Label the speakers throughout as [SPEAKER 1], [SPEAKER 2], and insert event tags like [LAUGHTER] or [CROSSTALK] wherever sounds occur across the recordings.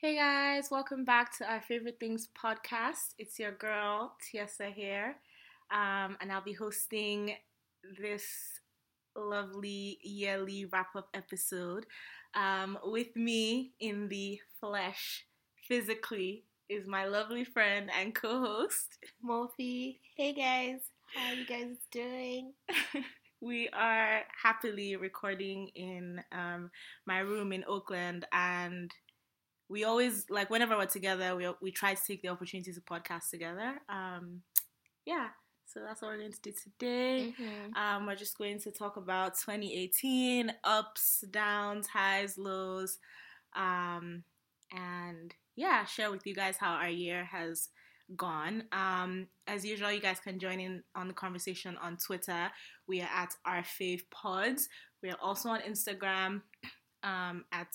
[SPEAKER 1] Hey guys, welcome back to our Favorite Things podcast. It's your girl, Tiese here, um, and I'll be hosting this lovely yearly wrap up episode. Um, with me in the flesh, physically, is my lovely friend and co host,
[SPEAKER 2] Mofi. Hey guys, how you guys doing? [LAUGHS]
[SPEAKER 1] we are happily recording in um, my room in Oakland, and we always like whenever we're together, we we try to take the opportunity to podcast together. Um, yeah, so that's what we're going to do today.
[SPEAKER 2] Mm-hmm.
[SPEAKER 1] Um, we're just going to talk about 2018 ups, downs, highs, lows, um, and yeah, share with you guys how our year has gone. Um, as usual, you guys can join in on the conversation on Twitter. We are at our fave pods. We are also on Instagram [CLEARS THROAT] um, at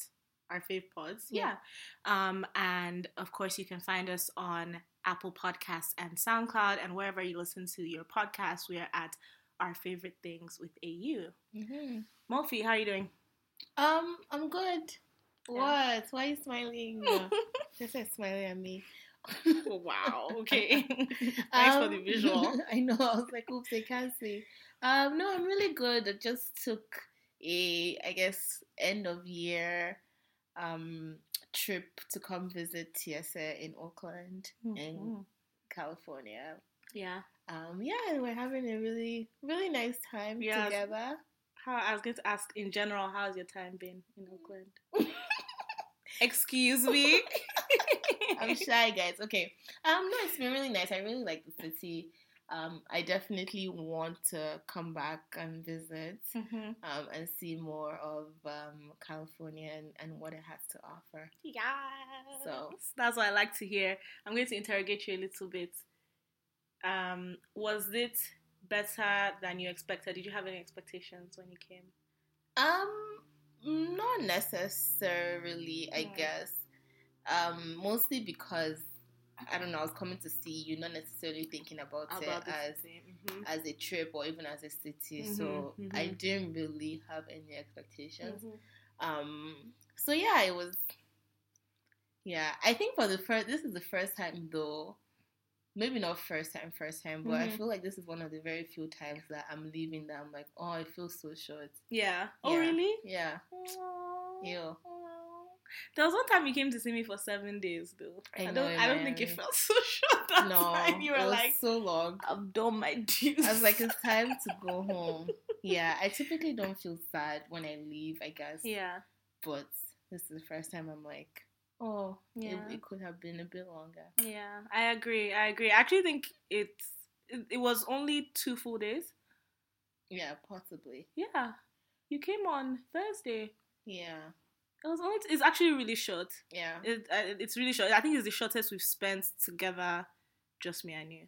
[SPEAKER 1] our fave pods. Yeah. Um, and of course, you can find us on Apple Podcasts and SoundCloud, and wherever you listen to your podcast, we are at our favorite things with AU.
[SPEAKER 2] Mm-hmm.
[SPEAKER 1] Mofi, how are you doing?
[SPEAKER 2] Um, I'm good.
[SPEAKER 1] Yeah.
[SPEAKER 2] What? Why are you smiling? [LAUGHS] Just like smiling at me.
[SPEAKER 1] wow. [LAUGHS] Okay. [LAUGHS] Thanks for the
[SPEAKER 2] Um,
[SPEAKER 1] visual.
[SPEAKER 2] I know. I was like, oops, they can't see. Um, no, I'm really good. I just took a, I guess, end of year um trip to come visit Tiese in Oakland, in
[SPEAKER 1] Mhm.
[SPEAKER 2] California.
[SPEAKER 1] Yeah.
[SPEAKER 2] Um, yeah, we're having a really, really nice time
[SPEAKER 1] Yes.
[SPEAKER 2] together.
[SPEAKER 1] How I was going to ask in general, how's your time been in Oakland? [LAUGHS] Excuse me. [LAUGHS]
[SPEAKER 2] I'm shy, guys. Okay. Um, no, it's been really nice. I really like the city. Um, I definitely want to come back and visit
[SPEAKER 1] Mhm.
[SPEAKER 2] um, and see more of um, California and, and what it has to offer.
[SPEAKER 1] Yeah.
[SPEAKER 2] So-
[SPEAKER 1] that's what I like to hear. I'm going to interrogate you a little bit. Um, was it better than you expected? Did you have any expectations when you came?
[SPEAKER 2] Um, not necessarily, I guess. Um, mostly because I don't know. I was coming to see you, not necessarily thinking about, it as?
[SPEAKER 1] Mhm.
[SPEAKER 2] as a trip or even as a city.
[SPEAKER 1] Mhm,
[SPEAKER 2] so I
[SPEAKER 1] mhm.
[SPEAKER 2] didn't really have any expectations.
[SPEAKER 1] Mhm.
[SPEAKER 2] Um, so yeah, it was. Yeah, I think for the first, this is the first time though. Maybe not first time, first time, but I
[SPEAKER 1] Mhm.
[SPEAKER 2] feel like this is one of the very few times that I'm leaving that I'm like, oh, it feels so short.
[SPEAKER 1] Yeah. Oh, really?
[SPEAKER 2] Yeah,
[SPEAKER 1] Aw.
[SPEAKER 2] Ew.
[SPEAKER 1] There was one time you came to see me for seven days, though.
[SPEAKER 2] I
[SPEAKER 1] I,
[SPEAKER 2] know,
[SPEAKER 1] don't.
[SPEAKER 2] in
[SPEAKER 1] I don't think it felt [LAUGHS] so short that
[SPEAKER 2] no,
[SPEAKER 1] time. You
[SPEAKER 2] it
[SPEAKER 1] were
[SPEAKER 2] was
[SPEAKER 1] like,
[SPEAKER 2] so long.
[SPEAKER 1] "I've done my dues."
[SPEAKER 2] I was like, it's [LAUGHS] time to go home. Yeah, I typically don't feel sad when I leave, I guess.
[SPEAKER 1] yeah,
[SPEAKER 2] But this is the first time I'm like, oh,
[SPEAKER 1] Yeah.
[SPEAKER 2] it, it could have been a bit longer.
[SPEAKER 1] yeah. I agree. I agree. I actually think it's. It, it was only two full days.
[SPEAKER 2] Yeah, possibly.
[SPEAKER 1] Yeah, you came on Thursday.
[SPEAKER 2] Yeah,
[SPEAKER 1] It was only. It's actually really short.
[SPEAKER 2] yeah.
[SPEAKER 1] It, uh, it's really short. I think it's the shortest we've spent together. Just me and you.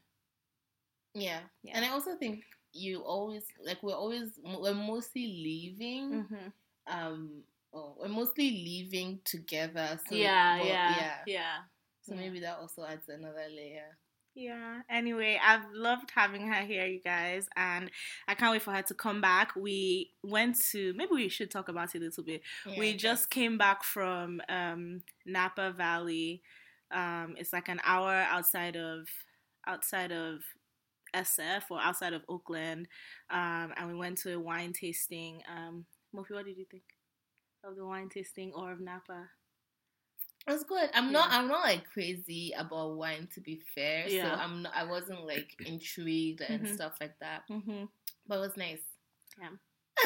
[SPEAKER 2] Yeah.
[SPEAKER 1] Yeah.
[SPEAKER 2] And I also think you always like we're always we're mostly leaving
[SPEAKER 1] Mm-hmm.
[SPEAKER 2] um oh, we're mostly leaving together so
[SPEAKER 1] yeah,
[SPEAKER 2] well,
[SPEAKER 1] yeah,
[SPEAKER 2] yeah
[SPEAKER 1] yeah.
[SPEAKER 2] so maybe that also adds another layer
[SPEAKER 1] Yeah. Anyway, I've loved having her here, you guys, and I can't wait for her to come back. We went to maybe we should talk about it a little bit.
[SPEAKER 2] Yeah,
[SPEAKER 1] we just came back from um, Napa Valley. Um, it's like an hour outside of outside of SF or outside of Oakland, um, and we went to a wine tasting. Um, Mofi, what did you think of the wine tasting or of Napa?
[SPEAKER 2] It's good i'm not i'm not like crazy about wine to be fair
[SPEAKER 1] yeah.
[SPEAKER 2] so i'm not i wasn't like [CLEARS THROAT] intrigued and
[SPEAKER 1] Mhm.
[SPEAKER 2] stuff like that
[SPEAKER 1] Mm-hmm.
[SPEAKER 2] but it was nice
[SPEAKER 1] Yeah. [LAUGHS]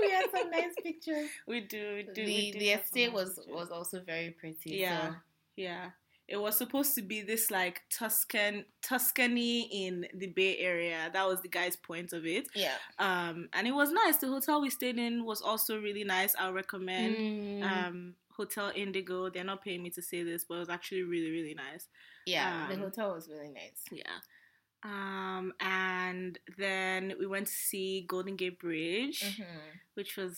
[SPEAKER 2] we had some nice pictures
[SPEAKER 1] We do. We do.
[SPEAKER 2] the
[SPEAKER 1] we do
[SPEAKER 2] the estate was
[SPEAKER 1] pictures.
[SPEAKER 2] was also very pretty
[SPEAKER 1] Yeah.
[SPEAKER 2] so.
[SPEAKER 1] Yeah. It was supposed to be this like Tuscan Tuscany in the Bay Area. That was the guy's point of it.
[SPEAKER 2] yeah
[SPEAKER 1] Um and it was nice. The hotel we stayed in was also really nice. I'll recommend
[SPEAKER 2] Mm,
[SPEAKER 1] um Hotel Indigo. They're not paying me to say this, but it was actually really, really nice.
[SPEAKER 2] yeah the
[SPEAKER 1] um,
[SPEAKER 2] hotel was really nice
[SPEAKER 1] Yeah. Um and then we went to see Golden Gate Bridge,
[SPEAKER 2] Mhm.
[SPEAKER 1] which was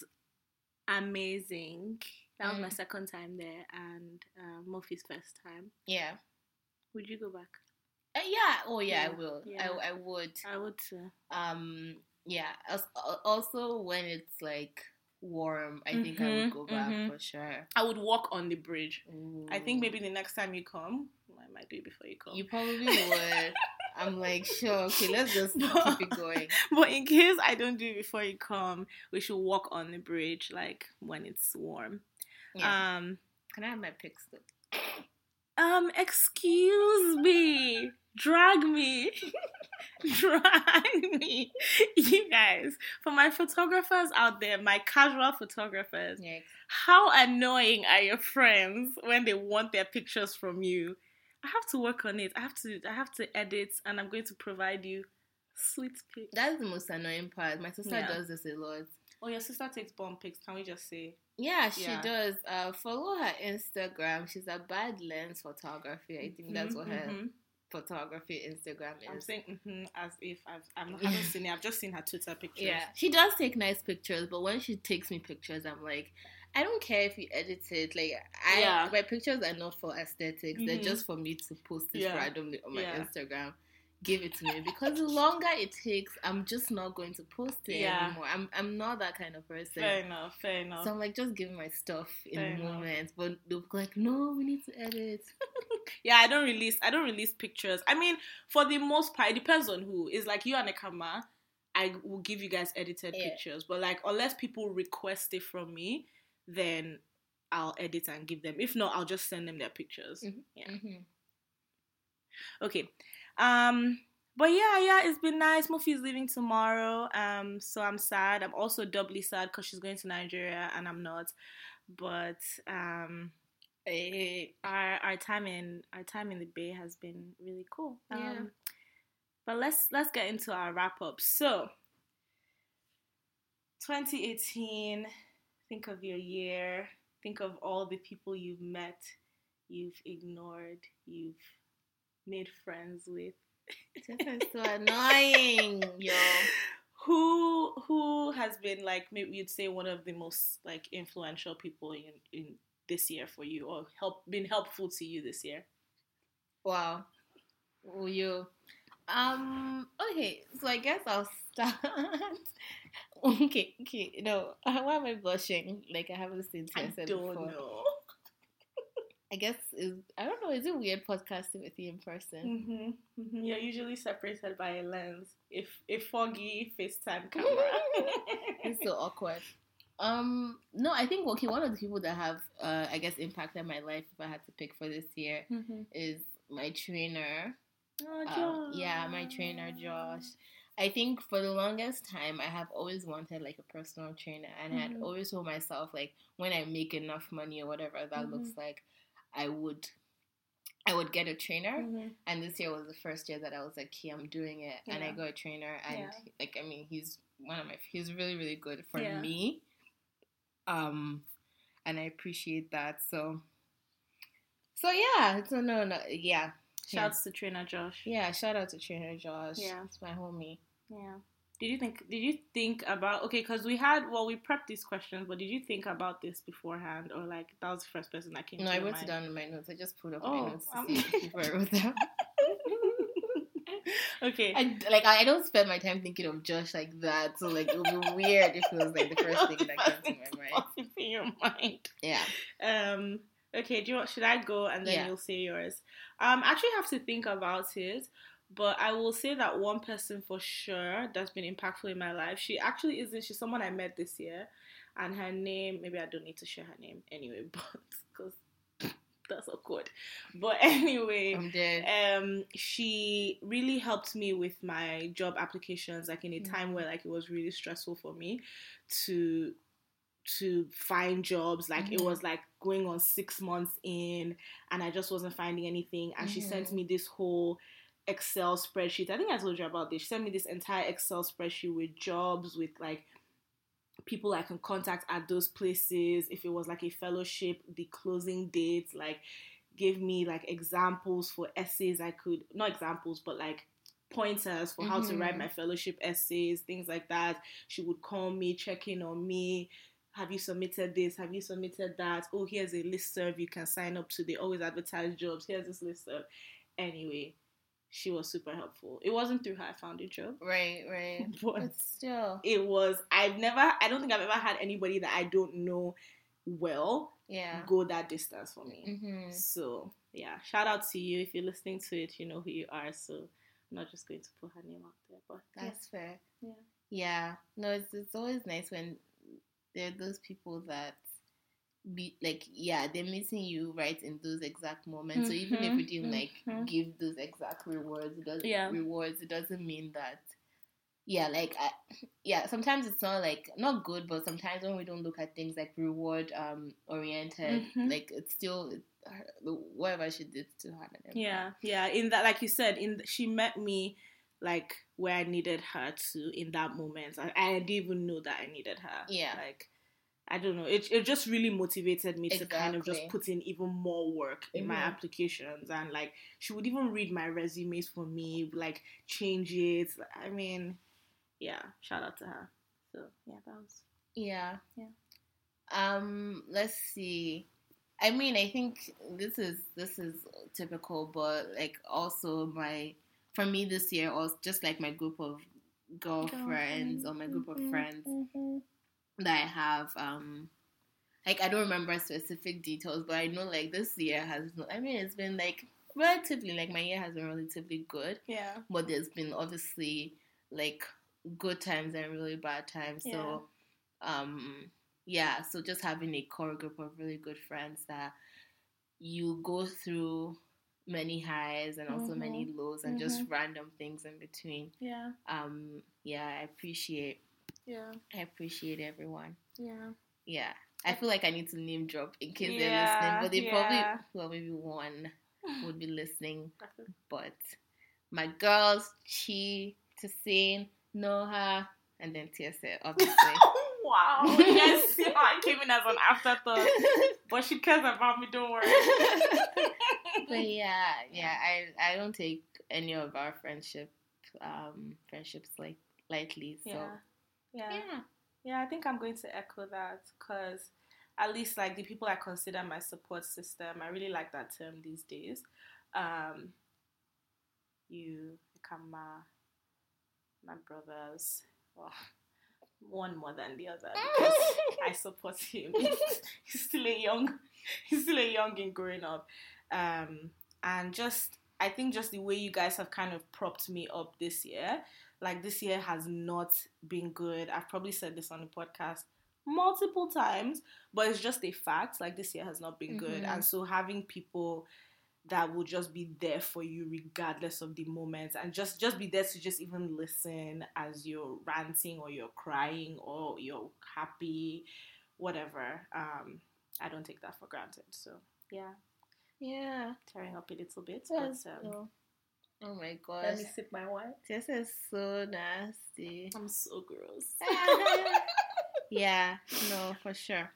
[SPEAKER 1] amazing. That was my
[SPEAKER 2] Mm.
[SPEAKER 1] second time there and uh, Mofi's first time.
[SPEAKER 2] yeah
[SPEAKER 1] Would you go back?
[SPEAKER 2] Uh, yeah. Oh, yeah, I will.
[SPEAKER 1] yeah.
[SPEAKER 2] I, I would.
[SPEAKER 1] I would too.
[SPEAKER 2] Um. Yeah. Also, when it's like warm, I think I would
[SPEAKER 1] Mhm,
[SPEAKER 2] go back
[SPEAKER 1] mhm.
[SPEAKER 2] for sure.
[SPEAKER 1] I would walk on the bridge. I think maybe the next time you come, I might do it before you come.
[SPEAKER 2] you probably would. I'm like, [LAUGHS] sure, okay, let's just
[SPEAKER 1] But-
[SPEAKER 2] keep it going. [LAUGHS]
[SPEAKER 1] but in case I don't do it before you come, we should walk on the bridge like when it's warm.
[SPEAKER 2] Yeah.
[SPEAKER 1] Um,
[SPEAKER 2] Can I have my pics though?
[SPEAKER 1] um, excuse me, drag me, [LAUGHS] drag me, you guys. For my photographers out there, my casual photographers,
[SPEAKER 2] Yeah.
[SPEAKER 1] how annoying are your friends when they want their pictures from you? I have to work on it. I have to. I have to edit, and I'm going to provide you sweet pics.
[SPEAKER 2] That's the most annoying part. My sister
[SPEAKER 1] Yeah.
[SPEAKER 2] does this a lot.
[SPEAKER 1] Oh, your sister takes bomb pics. Can we just say?
[SPEAKER 2] Yeah, she
[SPEAKER 1] Yeah.
[SPEAKER 2] does. Uh, follow her Instagram. She's a bad lens photography. I think that's what her
[SPEAKER 1] Mhm, mhm.
[SPEAKER 2] Photography Instagram
[SPEAKER 1] I'm
[SPEAKER 2] is.
[SPEAKER 1] saying hmm as if I've I've not, haven't [LAUGHS] seen it. I've just seen her Twitter pictures.
[SPEAKER 2] Yeah, she does take nice pictures, but when she takes me pictures, I'm like, I don't care if you edit it. Like, I
[SPEAKER 1] Yeah.
[SPEAKER 2] my pictures are not for aesthetics; they're
[SPEAKER 1] Mhm.
[SPEAKER 2] just for me to post it
[SPEAKER 1] Yeah.
[SPEAKER 2] randomly on my
[SPEAKER 1] Yeah.
[SPEAKER 2] Instagram. Give it to me because the longer it takes, I'm just not going to post it
[SPEAKER 1] Yeah.
[SPEAKER 2] anymore. I'm I'm not that kind of person.
[SPEAKER 1] Fair enough. Fair enough.
[SPEAKER 2] So I'm like, just give me my stuff in
[SPEAKER 1] Fair
[SPEAKER 2] the
[SPEAKER 1] enough.
[SPEAKER 2] moment. But they'll be like, no, we need to edit. [LAUGHS]
[SPEAKER 1] yeah, I don't release. I don't release pictures. I mean, for the most part, it depends on who. It's like you and a camera. I will give you guys edited
[SPEAKER 2] Yeah.
[SPEAKER 1] pictures, but like unless people request it from me, then I'll edit and give them. If not, I'll just send them their pictures.
[SPEAKER 2] Mhm.
[SPEAKER 1] Yeah.
[SPEAKER 2] Mhm.
[SPEAKER 1] Okay. Um but yeah, yeah, it's been nice. Mofi's leaving tomorrow. Um so I'm sad. I'm also doubly sad cuz she's going to Nigeria and I'm not. But um
[SPEAKER 2] Eh,
[SPEAKER 1] our our time in our time in the bay has been really cool. Um
[SPEAKER 2] Yeah.
[SPEAKER 1] but let's let's get into our wrap up. So 2018, think of your year. Think of all the people you've met, you've ignored, you've made friends with.
[SPEAKER 2] so annoying, yo. [LAUGHS]
[SPEAKER 1] Who who has been like maybe you'd say one of the most like influential people in in this year for you or help been helpful to you this year?
[SPEAKER 2] Wow. Will you? Um. Okay. So I guess I'll start. [LAUGHS] okay. Okay. No. [LAUGHS] Why am I blushing? Like I haven't seen
[SPEAKER 1] I don't
[SPEAKER 2] before.
[SPEAKER 1] know.
[SPEAKER 2] I guess is I don't know. Is it weird podcasting with you in person?
[SPEAKER 1] hmm hmm You're usually separated by a lens, if a foggy FaceTime camera. [LAUGHS]
[SPEAKER 2] It's so awkward. Um. No. I think okay. One of the people that have uh I guess impacted my life if I had to pick for this year
[SPEAKER 1] Mhm.
[SPEAKER 2] is my trainer.
[SPEAKER 1] Oh,
[SPEAKER 2] Um, yeah, my trainer Josh. I think for the longest time, I have always wanted like a personal trainer, and I had
[SPEAKER 1] Mhm.
[SPEAKER 2] always told myself like when I make enough money or whatever that
[SPEAKER 1] Mhm.
[SPEAKER 2] looks like, I would, I would get a trainer.
[SPEAKER 1] Mhm.
[SPEAKER 2] And this year was the first year that I was like, "Hey, I'm doing it," and I
[SPEAKER 1] Yeah.
[SPEAKER 2] got a trainer, and
[SPEAKER 1] Yeah.
[SPEAKER 2] like I mean, he's one of my, he's really really good for
[SPEAKER 1] Yeah.
[SPEAKER 2] me. Um, and I appreciate that. So, so yeah, so no, no, yeah.
[SPEAKER 1] Shouts to trainer Josh.
[SPEAKER 2] Yeah, shout out to Trainer Josh.
[SPEAKER 1] Yeah.
[SPEAKER 2] it's my homie.
[SPEAKER 1] Yeah. Did you think? Did you think about? Okay, because we had well, we prepped these questions, but did you think about this beforehand, or like that was the first person that came?
[SPEAKER 2] No,
[SPEAKER 1] to
[SPEAKER 2] I wrote
[SPEAKER 1] mind?
[SPEAKER 2] it down in my notes. I just put up
[SPEAKER 1] Oh,
[SPEAKER 2] my notes to
[SPEAKER 1] um,
[SPEAKER 2] see if I wrote down. [LAUGHS]
[SPEAKER 1] okay.
[SPEAKER 2] I like I don't spend my time thinking of Josh like that. So like it would be weird if it was like the [LAUGHS] first thing that came to my mind.
[SPEAKER 1] Popped in your mind.
[SPEAKER 2] Yeah.
[SPEAKER 1] Um. Okay. Do you want? Should I go and then
[SPEAKER 2] Yeah.
[SPEAKER 1] you'll say yours? Um. I actually have to think about it, but I will say that one person for sure that's been impactful in my life. She actually isn't. She's someone I met this year, and her name. Maybe I don't need to share her name anyway, [LAUGHS] but because that's awkward. But [LAUGHS] anyway.
[SPEAKER 2] I'm dead.
[SPEAKER 1] um she really helped me with my job applications like in a time
[SPEAKER 2] Mhm.
[SPEAKER 1] where like it was really stressful for me to to find jobs like it
[SPEAKER 2] Mhm.
[SPEAKER 1] was like going on six months in and i just wasn't finding anything and she sent
[SPEAKER 2] Mhm.
[SPEAKER 1] me this whole excel spreadsheet i think i told you about this she sent me this entire excel spreadsheet with jobs with like people I can contact at those places. If it was like a fellowship, the closing dates, like gave me like examples for essays I could not examples, but like pointers for how to write
[SPEAKER 2] Mhm.
[SPEAKER 1] my fellowship essays, things like that. She would call me, check in on me. Have you submitted this? Have you submitted that? Oh, here's a listserv you can sign up to. They always advertise jobs. Here's this listserv. Anyway, she was super helpful. It wasn't through her I found a job.
[SPEAKER 2] Right, right. [LAUGHS]
[SPEAKER 1] But
[SPEAKER 2] But still,
[SPEAKER 1] it was I've never I don't think I've ever had anybody that I don't know well
[SPEAKER 2] yeah.
[SPEAKER 1] go that distance for me.
[SPEAKER 2] hmm
[SPEAKER 1] So yeah, shout out to you. If you're listening to it, you know who you are. So I'm not just going to put her name out there. But yeah.
[SPEAKER 2] That's fair.
[SPEAKER 1] Yeah.
[SPEAKER 2] Yeah. No, it's it's always nice when there are those people that be like, yeah, they're missing you right in those exact moments. So even if we didn't like
[SPEAKER 1] mhm.
[SPEAKER 2] give those exact rewards, it doesn't
[SPEAKER 1] Yeah.
[SPEAKER 2] rewards, it doesn't mean that. Yeah, like I, yeah. Sometimes it's not like not good, but sometimes when we don't look at things like reward um oriented,
[SPEAKER 1] Mhm.
[SPEAKER 2] like it's still whatever she did still had an.
[SPEAKER 1] Yeah, yeah. In that, like you said, in she met me like where I needed her to in that moment. I, I didn't even know that I needed her.
[SPEAKER 2] Yeah.
[SPEAKER 1] like I don't know. It it just really motivated me to kind of just put in even more work in my
[SPEAKER 2] Mhm.
[SPEAKER 1] applications and like she would even read my resumes for me, like change it. I mean, yeah. Shout out to her. So yeah, that was
[SPEAKER 2] Yeah.
[SPEAKER 1] Yeah.
[SPEAKER 2] Um, let's see. I mean, I think this is this is typical, but like also my for me this year, also just like my group of girlfriends or my group of friends that I have. Um, like I don't remember specific details, but I know like this year has. I mean, it's been like relatively like my year has been relatively good,
[SPEAKER 1] Yeah.
[SPEAKER 2] but there's been obviously like good times and really bad times. Yeah. So, um, yeah. So just having a core group of really good friends that you go through many highs and also many lows and just random things in between.
[SPEAKER 1] Yeah.
[SPEAKER 2] Um, yeah, I appreciate.
[SPEAKER 1] Yeah.
[SPEAKER 2] I appreciate everyone.
[SPEAKER 1] Yeah.
[SPEAKER 2] Yeah. I feel like I need to name drop in case
[SPEAKER 1] Yeah,
[SPEAKER 2] they're listening, but they
[SPEAKER 1] yeah.
[SPEAKER 2] probably, well, maybe one would be listening. [LAUGHS] But my girls, Chi, Tassine, Noha, and then Tiese, obviously. [LAUGHS]
[SPEAKER 1] wow. You guys [LAUGHS] see how I came in as an afterthought. But she cares about me, don't worry.
[SPEAKER 2] but yeah, yeah, I I don't take any of our friendship um friendships like lightly. So
[SPEAKER 1] yeah. Yeah.
[SPEAKER 2] yeah.
[SPEAKER 1] Yeah, I think I'm going to echo that because at least like the people I consider my support system, I really like that term these days. Um, you, Kama, my brothers, well, [LAUGHS] one more than the other because [LAUGHS] I support him. [LAUGHS] he's still a young, he's still a young in growing up, um, and just I think just the way you guys have kind of propped me up this year like this year has not been good. I've probably said this on the podcast multiple times, but it's just a fact. Like this year has not been good.
[SPEAKER 2] Mhm.
[SPEAKER 1] And so having people that will just be there for you regardless of the moment and just just be there to just even listen as you're ranting or you're crying or you're happy, whatever. Um I don't take that for granted. So yeah,
[SPEAKER 2] Yeah.
[SPEAKER 1] tearing up a little bit.
[SPEAKER 2] That's
[SPEAKER 1] but um,
[SPEAKER 2] cool. Oh my gosh.
[SPEAKER 1] let me sip my wine.
[SPEAKER 2] This is so nasty.
[SPEAKER 1] I'm so gross. [LAUGHS] [LAUGHS]
[SPEAKER 2] yeah, no, for sure.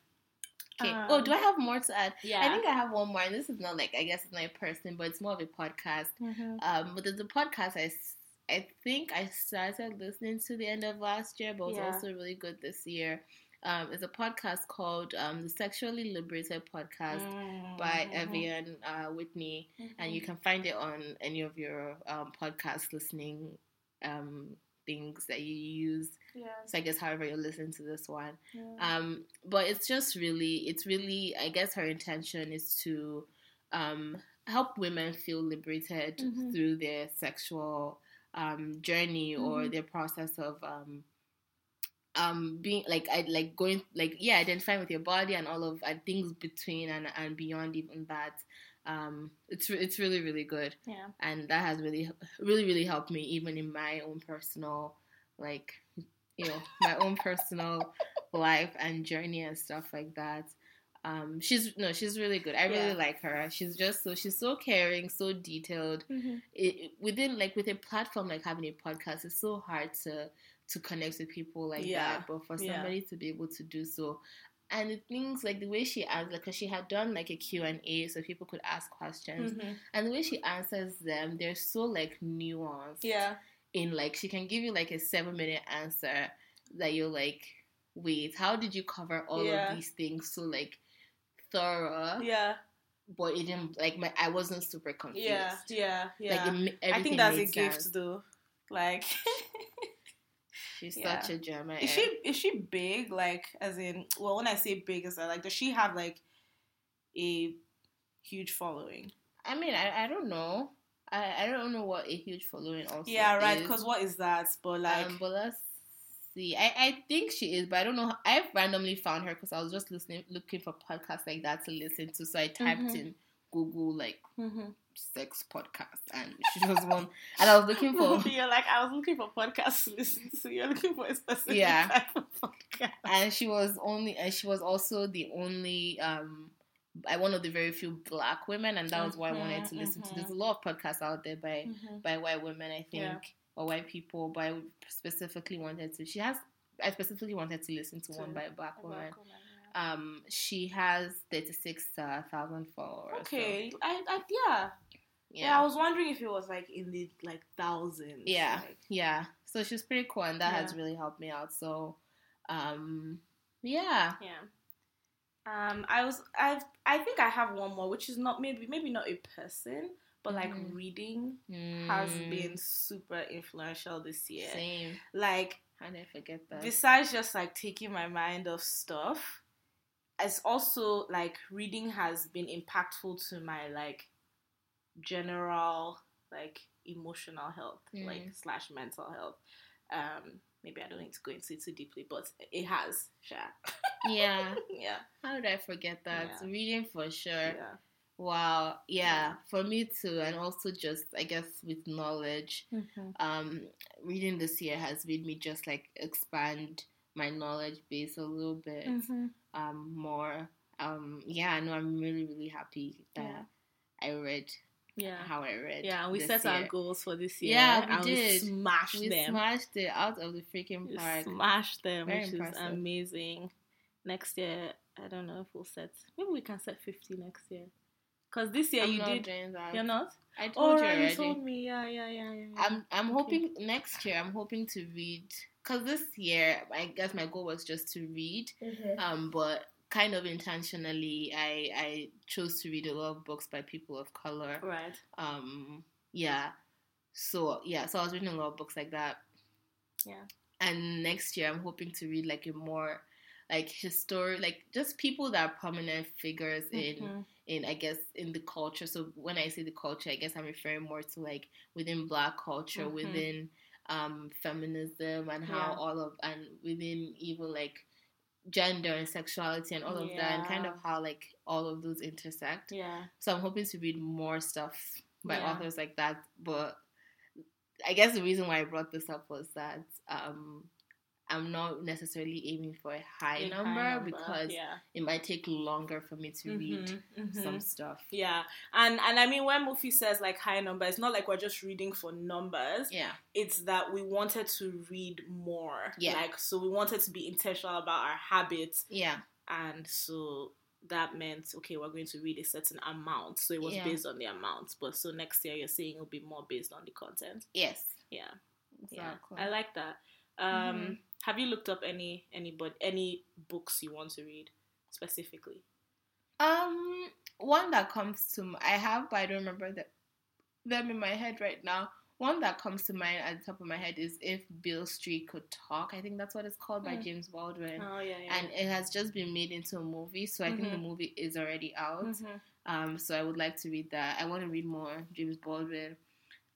[SPEAKER 2] Okay.
[SPEAKER 1] Um,
[SPEAKER 2] oh, do I have more to add?
[SPEAKER 1] Yeah.
[SPEAKER 2] I think I have one more. And this is not like I guess it's not a person, but it's more of a podcast. Um, but there's a podcast I, I think I started listening to the end of last year, but was
[SPEAKER 1] Yeah.
[SPEAKER 2] also really good this year. Um, it's a podcast called um, the Sexually Liberated Podcast by
[SPEAKER 1] Mhm.
[SPEAKER 2] Evian uh, Whitney, and you
[SPEAKER 1] Mhm.
[SPEAKER 2] can find it on any of your um, podcast listening um, things that you use.
[SPEAKER 1] Yeah.
[SPEAKER 2] So I guess however you listen to this one.
[SPEAKER 1] yeah.
[SPEAKER 2] Um, but it's just really, it's really, I guess her intention is to um, help women feel liberated
[SPEAKER 1] Mhm.
[SPEAKER 2] through their sexual um, journey or
[SPEAKER 1] Mhm.
[SPEAKER 2] their process of um, being like, I like going, like, yeah, identifying with your body and all of uh, things between and, and beyond even that. Um, it's it's really really good
[SPEAKER 1] yeah.
[SPEAKER 2] and that has really really really helped me even in my own personal like you know my own personal [LAUGHS] life and journey and stuff like that um she's no she's really good i really
[SPEAKER 1] Yeah.
[SPEAKER 2] like her she's just so she's so caring so detailed
[SPEAKER 1] Mm-hmm.
[SPEAKER 2] it- within like with a platform like having a podcast it's so hard to to connect with people like
[SPEAKER 1] Yeah.
[SPEAKER 2] that but for
[SPEAKER 1] Yeah.
[SPEAKER 2] somebody to be able to do so and the things like the way she answers because she had done like a q&a so people could ask questions
[SPEAKER 1] Mm-hmm.
[SPEAKER 2] and the way she answers them they're so like nuanced
[SPEAKER 1] Yeah.
[SPEAKER 2] in like she can give you like a seven minute answer that you're like wait how did you cover all
[SPEAKER 1] Yeah.
[SPEAKER 2] of these things so like thorough
[SPEAKER 1] Yeah.
[SPEAKER 2] but it didn't like my I wasn't super confused.
[SPEAKER 1] Yeah, yeah, yeah.
[SPEAKER 2] Like it,
[SPEAKER 1] I think that's a
[SPEAKER 2] made
[SPEAKER 1] gift
[SPEAKER 2] sense.
[SPEAKER 1] though. Like, [LAUGHS]
[SPEAKER 2] She's
[SPEAKER 1] Yeah.
[SPEAKER 2] such a Gemma.
[SPEAKER 1] is she is she big? Like, as in, well, when I say big, is that like does she have like a huge following?
[SPEAKER 2] I mean, I, I don't know. I, I don't know what a huge following also.
[SPEAKER 1] yeah, right. Because what is that? But like,
[SPEAKER 2] um, but let's see. I, I think she is, but I don't know. I randomly found her because I was just listening, looking for podcasts like that to listen to. So I typed
[SPEAKER 1] Mhm.
[SPEAKER 2] in Google like
[SPEAKER 1] mhm.
[SPEAKER 2] Sex podcast, and she was one. And I was looking for, [LAUGHS]
[SPEAKER 1] you're like I was looking for podcasts to listen to. You're looking for a specific
[SPEAKER 2] Yeah.
[SPEAKER 1] type of podcast.
[SPEAKER 2] and she was only, and she was also the only. um I one of the very few black women, and that was why I wanted to listen to.
[SPEAKER 1] mhm.
[SPEAKER 2] There's a lot of podcasts out there by
[SPEAKER 1] Mhm.
[SPEAKER 2] by white women, I think,
[SPEAKER 1] Yeah.
[SPEAKER 2] or white people, but I specifically wanted to. She has. I specifically wanted to listen to,
[SPEAKER 1] To
[SPEAKER 2] one by a black
[SPEAKER 1] A
[SPEAKER 2] woman.
[SPEAKER 1] black woman.
[SPEAKER 2] Um, she has thirty six thousand followers. so,
[SPEAKER 1] Okay, I, I yeah. Yeah, I was wondering if it was like in the like thousands.
[SPEAKER 2] Yeah.
[SPEAKER 1] like-
[SPEAKER 2] yeah. So she's pretty cool, and that has really helped me out. So, um, yeah,
[SPEAKER 1] Yeah. Um, I was I've I think I have one more, which is not maybe maybe not a person, but like
[SPEAKER 2] Mhm.
[SPEAKER 1] reading has
[SPEAKER 2] Mm,
[SPEAKER 1] been super influential this year.
[SPEAKER 2] same.
[SPEAKER 1] Like
[SPEAKER 2] How did I forget that?
[SPEAKER 1] besides just like taking my mind off stuff, it's also like reading has been impactful to my like general like emotional health, like
[SPEAKER 2] Mm.
[SPEAKER 1] slash mental health. Um, maybe I don't need to go into it too deeply, but it has. Sure. [LAUGHS]
[SPEAKER 2] yeah.
[SPEAKER 1] yeah.
[SPEAKER 2] How did I forget that?
[SPEAKER 1] Yeah.
[SPEAKER 2] Reading for sure.
[SPEAKER 1] Yeah.
[SPEAKER 2] Wow. Yeah, for me too, and also just I guess with knowledge.
[SPEAKER 1] Mm-hmm.
[SPEAKER 2] um reading this year has made me just like expand my knowledge base a little bit
[SPEAKER 1] Mm-hmm.
[SPEAKER 2] um more um yeah i know i'm really really happy that
[SPEAKER 1] Yeah.
[SPEAKER 2] i read
[SPEAKER 1] Yeah.
[SPEAKER 2] how i read
[SPEAKER 1] Yeah, we set our goals for this year.
[SPEAKER 2] Yeah, we
[SPEAKER 1] and
[SPEAKER 2] did.
[SPEAKER 1] we smashed
[SPEAKER 2] we
[SPEAKER 1] them.
[SPEAKER 2] smashed it out of the freaking
[SPEAKER 1] We
[SPEAKER 2] park
[SPEAKER 1] smashed them,
[SPEAKER 2] Very
[SPEAKER 1] which
[SPEAKER 2] impressive.
[SPEAKER 1] is amazing. Next year, I don't know if we'll set. Maybe we can set fifty next year. Cause this year
[SPEAKER 2] I'm
[SPEAKER 1] you did. You're not.
[SPEAKER 2] i told
[SPEAKER 1] Oh,
[SPEAKER 2] you already
[SPEAKER 1] you told me. Yeah, yeah, yeah, yeah.
[SPEAKER 2] i'm i'm
[SPEAKER 1] Okay.
[SPEAKER 2] hoping next year i'm hoping to read because this year i guess my goal was just to read um but kind of intentionally i i chose to read a lot of books by people of color
[SPEAKER 1] Right.
[SPEAKER 2] um yeah so yeah so i was reading a lot of books like that
[SPEAKER 1] Yeah.
[SPEAKER 2] and next year i'm hoping to read like a more like history like just people that are prominent figures in
[SPEAKER 1] Mhm.
[SPEAKER 2] in i guess in the culture so when i say the culture i guess i'm referring more to like within black culture
[SPEAKER 1] Mhm.
[SPEAKER 2] within um feminism and how
[SPEAKER 1] Yeah.
[SPEAKER 2] all of and within even like gender and sexuality and all of that and kind of how like all of those intersect
[SPEAKER 1] Yeah.
[SPEAKER 2] so I'm hoping to read more stuff by
[SPEAKER 1] Yeah.
[SPEAKER 2] authors like that. But I guess the reason why I brought this up was that um, I'm not necessarily aiming for a high,
[SPEAKER 1] A high
[SPEAKER 2] number, because
[SPEAKER 1] yeah.
[SPEAKER 2] it might take longer for me to read
[SPEAKER 1] Mhm, mhm.
[SPEAKER 2] some stuff.
[SPEAKER 1] Yeah, and and I mean when Mofi says like high number, it's not like we're just reading for numbers.
[SPEAKER 2] Yeah.
[SPEAKER 1] It's that we wanted to read more.
[SPEAKER 2] Yeah.
[SPEAKER 1] Like so we wanted to be intentional about our habits
[SPEAKER 2] Yeah.
[SPEAKER 1] and so that meant okay, we're going to read a certain amount. So it was
[SPEAKER 2] Yeah.
[SPEAKER 1] based on the amount. But so next year you're saying it'll be more based on the content.
[SPEAKER 2] Yes.
[SPEAKER 1] Yeah.
[SPEAKER 2] Exactly.
[SPEAKER 1] Yeah. I like that. Um
[SPEAKER 2] Mhm.
[SPEAKER 1] have you looked up any anybody any books you want to read specifically?
[SPEAKER 2] Um, one that comes to m- I have, but I don't remember the, them in my head right now. One that comes to mind at the top of my head is "If Beale Street Could Talk." I think that's what it's called by
[SPEAKER 1] Hmm.
[SPEAKER 2] James Baldwin.
[SPEAKER 1] Oh yeah, yeah.
[SPEAKER 2] and it has just been made into a movie so i think the
[SPEAKER 1] Mhm.
[SPEAKER 2] movie is already out
[SPEAKER 1] Mhm.
[SPEAKER 2] um so i would like to read that i want to read more james baldwin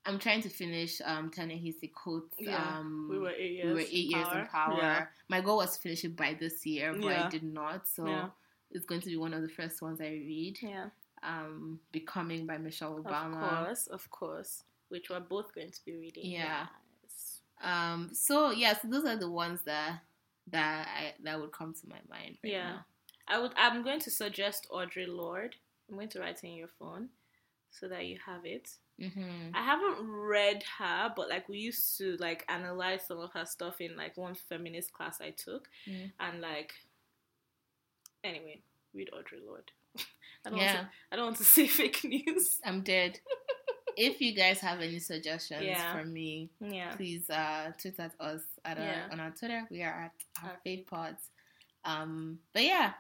[SPEAKER 2] i'm trying to finish um Ta-Nehisi Coates
[SPEAKER 1] Yeah,
[SPEAKER 2] um
[SPEAKER 1] we were eight years.
[SPEAKER 2] we were eight years in power
[SPEAKER 1] Yeah.
[SPEAKER 2] my goal was to finish it by this year but
[SPEAKER 1] Yeah.
[SPEAKER 2] i did not so
[SPEAKER 1] Yeah.
[SPEAKER 2] it's going to be one of the first ones i read
[SPEAKER 1] Yeah.
[SPEAKER 2] um becoming by michelle Obama.
[SPEAKER 1] Of course, of course. Which we're both going to be reading.
[SPEAKER 2] Yeah.
[SPEAKER 1] Yes.
[SPEAKER 2] um so yeah so those are the ones that that i that would come to my mind right
[SPEAKER 1] Yeah.
[SPEAKER 2] now.
[SPEAKER 1] I would I'm going to suggest Audre Lorde. I'm going to write it in your phone so that you have it.
[SPEAKER 2] Mm-hmm.
[SPEAKER 1] I haven't read her, but like we used to like analyze some of her stuff in like one feminist class I took.
[SPEAKER 2] Mhm.
[SPEAKER 1] And like anyway, read Audre Lorde. I don't
[SPEAKER 2] yeah
[SPEAKER 1] want to I don't want to [LAUGHS] say fake news.
[SPEAKER 2] I'm dead. if you guys have any suggestions
[SPEAKER 1] Yeah.
[SPEAKER 2] for me,
[SPEAKER 1] Yeah.
[SPEAKER 2] please uh, tweet at us at our,
[SPEAKER 1] Yeah.
[SPEAKER 2] on our Twitter. We are at our
[SPEAKER 1] Our-
[SPEAKER 2] Fave Pods. Um, but yeah,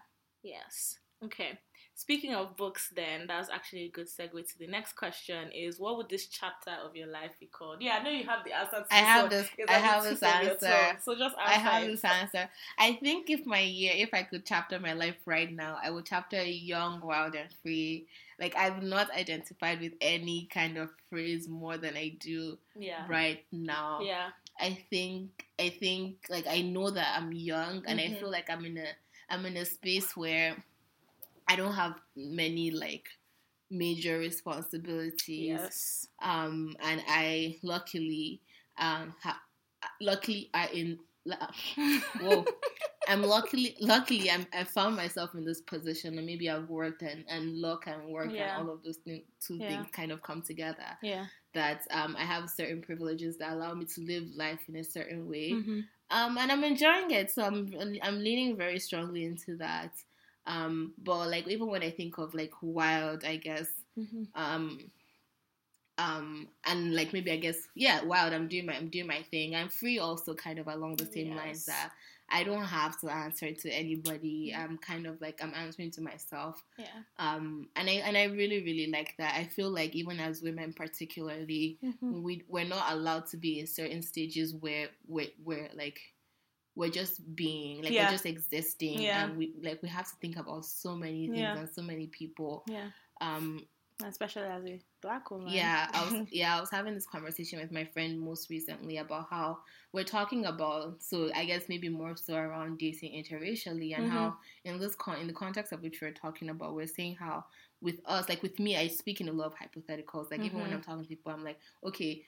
[SPEAKER 1] Yes. Okay. Speaking of books, then that's actually a good segue to the next question: Is what would this chapter of your life be called? Yeah, I know you have the answer. To
[SPEAKER 2] I have
[SPEAKER 1] so
[SPEAKER 2] this. I have this answer.
[SPEAKER 1] So just
[SPEAKER 2] I have
[SPEAKER 1] it.
[SPEAKER 2] this answer. I think if my year, if I could chapter my life right now, I would chapter young, wild, and free. Like I've not identified with any kind of phrase more than I do
[SPEAKER 1] Yeah.
[SPEAKER 2] right now.
[SPEAKER 1] Yeah.
[SPEAKER 2] I think I think like I know that I'm young and I
[SPEAKER 1] Mhm.
[SPEAKER 2] feel like I'm in a I'm in a space where I don't have many like major responsibilities.
[SPEAKER 1] Yes.
[SPEAKER 2] Um and I luckily um ha- luckily I in [LAUGHS] whoa I'm luckily luckily I'm I found myself in this position and maybe I've worked and and luck and work
[SPEAKER 1] Yeah.
[SPEAKER 2] and all of those things, two
[SPEAKER 1] Yeah.
[SPEAKER 2] things kind of come together
[SPEAKER 1] Yeah.
[SPEAKER 2] that um, I have certain privileges that allow me to live life in a certain way,
[SPEAKER 1] Mhm.
[SPEAKER 2] um, and I'm enjoying it. So I'm I'm leaning very strongly into that. Um, but like even when I think of like wild, I guess,
[SPEAKER 1] Mhm.
[SPEAKER 2] um, um, and like maybe I guess yeah, wild. I'm doing my I'm doing my thing. I'm free also, kind of along the same lines that I don't have to answer to anybody. I'm kind of like I'm answering to myself
[SPEAKER 1] Yeah.
[SPEAKER 2] um and i and i really really like that i feel like even as women particularly
[SPEAKER 1] Mhm.
[SPEAKER 2] we we're not allowed to be in certain stages where we're, we're like we're just being like
[SPEAKER 1] Yeah.
[SPEAKER 2] we're just existing
[SPEAKER 1] Yeah.
[SPEAKER 2] and we like we have to think about so many things
[SPEAKER 1] Yeah.
[SPEAKER 2] and so many people
[SPEAKER 1] Yeah.
[SPEAKER 2] um
[SPEAKER 1] Especially as a black woman.
[SPEAKER 2] yeah i was [LAUGHS] yeah i was having this conversation with my friend most recently about how we're talking about so i guess maybe more so around dating interracially and
[SPEAKER 1] Mhm.
[SPEAKER 2] how in this con in the context of which we're talking about we're saying how with us like with me i speak in a lot of hypotheticals like even when
[SPEAKER 1] Mhm.
[SPEAKER 2] i'm talking to people i'm like okay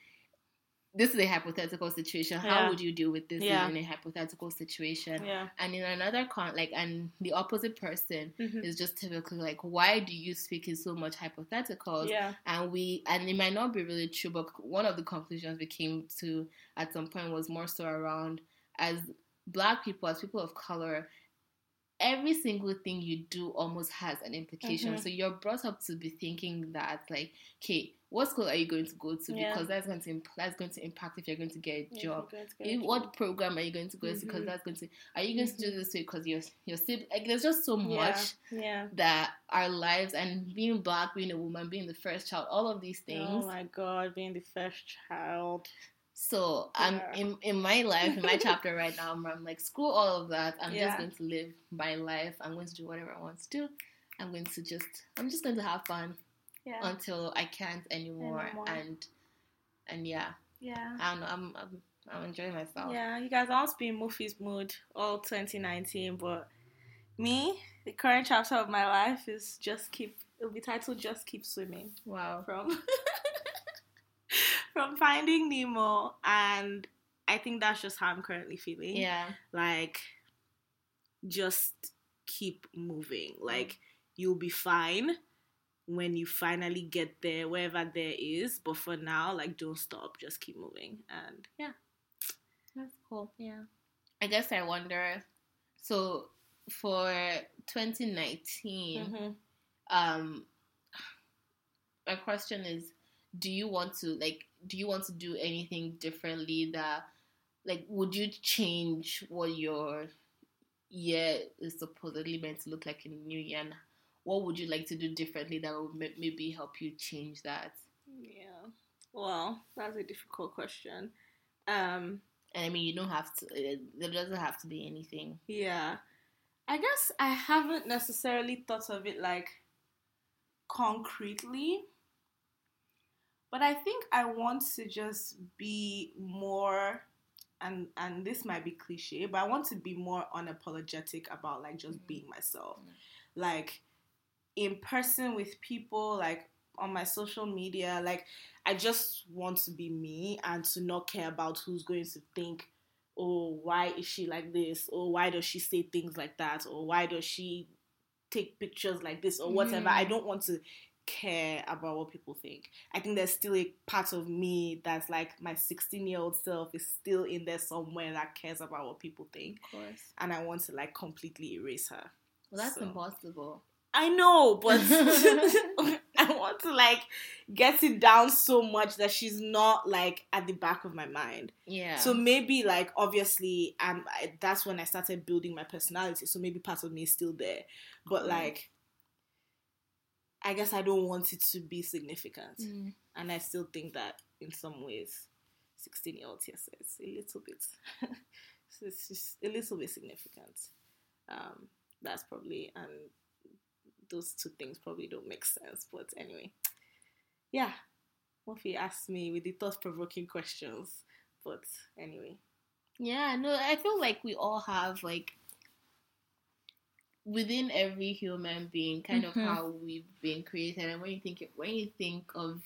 [SPEAKER 2] this is a hypothetical situation how
[SPEAKER 1] Yeah.
[SPEAKER 2] would you deal with this
[SPEAKER 1] Yeah.
[SPEAKER 2] in a hypothetical situation
[SPEAKER 1] yeah.
[SPEAKER 2] and in another con like and the opposite person
[SPEAKER 1] Mhm.
[SPEAKER 2] is just typically like why do you speak in so much hypotheticals
[SPEAKER 1] Yeah.
[SPEAKER 2] and we and it might not be really true but one of the conclusions we came to at some point was more so around as black people as people of color every single thing you do almost has an implication
[SPEAKER 1] Mhm.
[SPEAKER 2] so you're brought up to be thinking that like okay what school are you going to go to
[SPEAKER 1] Yeah.
[SPEAKER 2] because that's going to imp- that's going to impact if you're going to get a job
[SPEAKER 1] you're going to get
[SPEAKER 2] if-
[SPEAKER 1] a
[SPEAKER 2] what
[SPEAKER 1] job.
[SPEAKER 2] program are you going to go to because
[SPEAKER 1] Mhm.
[SPEAKER 2] that's going to are you going to do
[SPEAKER 1] Mhm.
[SPEAKER 2] this way because you're you're sib- like there's just so much
[SPEAKER 1] Yeah.
[SPEAKER 2] that our lives and being black, being a woman, being the first child, all of these things.
[SPEAKER 1] Oh my god, being the first child.
[SPEAKER 2] so I'm
[SPEAKER 1] Yeah.
[SPEAKER 2] in in my life, in my chapter right now, I'm, I'm like, screw all of that. I'm
[SPEAKER 1] Yeah.
[SPEAKER 2] just going to live my life. I'm going to do whatever I want to do. I'm going to just I'm just going to have fun
[SPEAKER 1] Yeah.
[SPEAKER 2] until I can't anymore.
[SPEAKER 1] Anymore.
[SPEAKER 2] And and yeah,
[SPEAKER 1] yeah.
[SPEAKER 2] I don't know. I'm I'm, I'm enjoying myself.
[SPEAKER 1] Yeah, you guys all be in Mofi's mood all 2019, but me, the current chapter of my life is just keep. It'll be titled "Just Keep Swimming"
[SPEAKER 2] Wow.
[SPEAKER 1] from [LAUGHS] from Finding Nemo, and I think that's just how I'm currently feeling.
[SPEAKER 2] Yeah.
[SPEAKER 1] like just keep moving. Like you'll be fine when you finally get there, wherever there is. But for now, like don't stop. Just keep moving. And yeah,
[SPEAKER 2] That's cool.
[SPEAKER 1] yeah.
[SPEAKER 2] I guess I wonder. So for 2019.
[SPEAKER 1] Mm-hmm.
[SPEAKER 2] um my question is do you want to like do you want to do anything differently that like would you change what your year is supposedly meant to look like in the new year and what would you like to do differently that would ma- maybe help you change that
[SPEAKER 1] Yeah. Well, that's a difficult question. Um,
[SPEAKER 2] and i mean you don't have to there doesn't have to be anything
[SPEAKER 1] yeah. I guess I haven't necessarily thought of it like concretely. But I think I want to just be more and and this might be cliche, but I want to be more unapologetic about like just
[SPEAKER 2] Mhm.
[SPEAKER 1] being myself.
[SPEAKER 2] Mhm.
[SPEAKER 1] Like in person with people, like on my social media, like I just want to be me and to not care about who's going to think, oh, why is she like this? Or why does she say things like that? Or why does she take pictures like this? Or whatever.
[SPEAKER 2] Mhm.
[SPEAKER 1] I don't want to care about what people think. I think there's still a part of me that's like my 16 year old self is still in there somewhere that cares about what people think.
[SPEAKER 2] of course
[SPEAKER 1] And I want to like completely erase her.
[SPEAKER 2] well that's
[SPEAKER 1] So-
[SPEAKER 2] impossible
[SPEAKER 1] I know, but [LAUGHS] [LAUGHS] I want to like get it down so much that she's not like at the back of my mind.
[SPEAKER 2] yeah
[SPEAKER 1] So maybe like obviously um I, that's when I started building my personality. So maybe part of me is still there, but
[SPEAKER 2] Cool.
[SPEAKER 1] like I guess I don't want it to be significant.
[SPEAKER 2] Mm.
[SPEAKER 1] And I still think that in some ways, 16 year old yes, it's a little bit, [LAUGHS] it's just a little bit significant. Um, that's probably, and those two things probably don't make sense. But anyway, yeah, Mofi asked me with the thought provoking questions. But anyway,
[SPEAKER 2] Yeah, no, I feel like we all have like within every human being kind
[SPEAKER 1] Mhm.
[SPEAKER 2] of how we've been created and when you think when you think of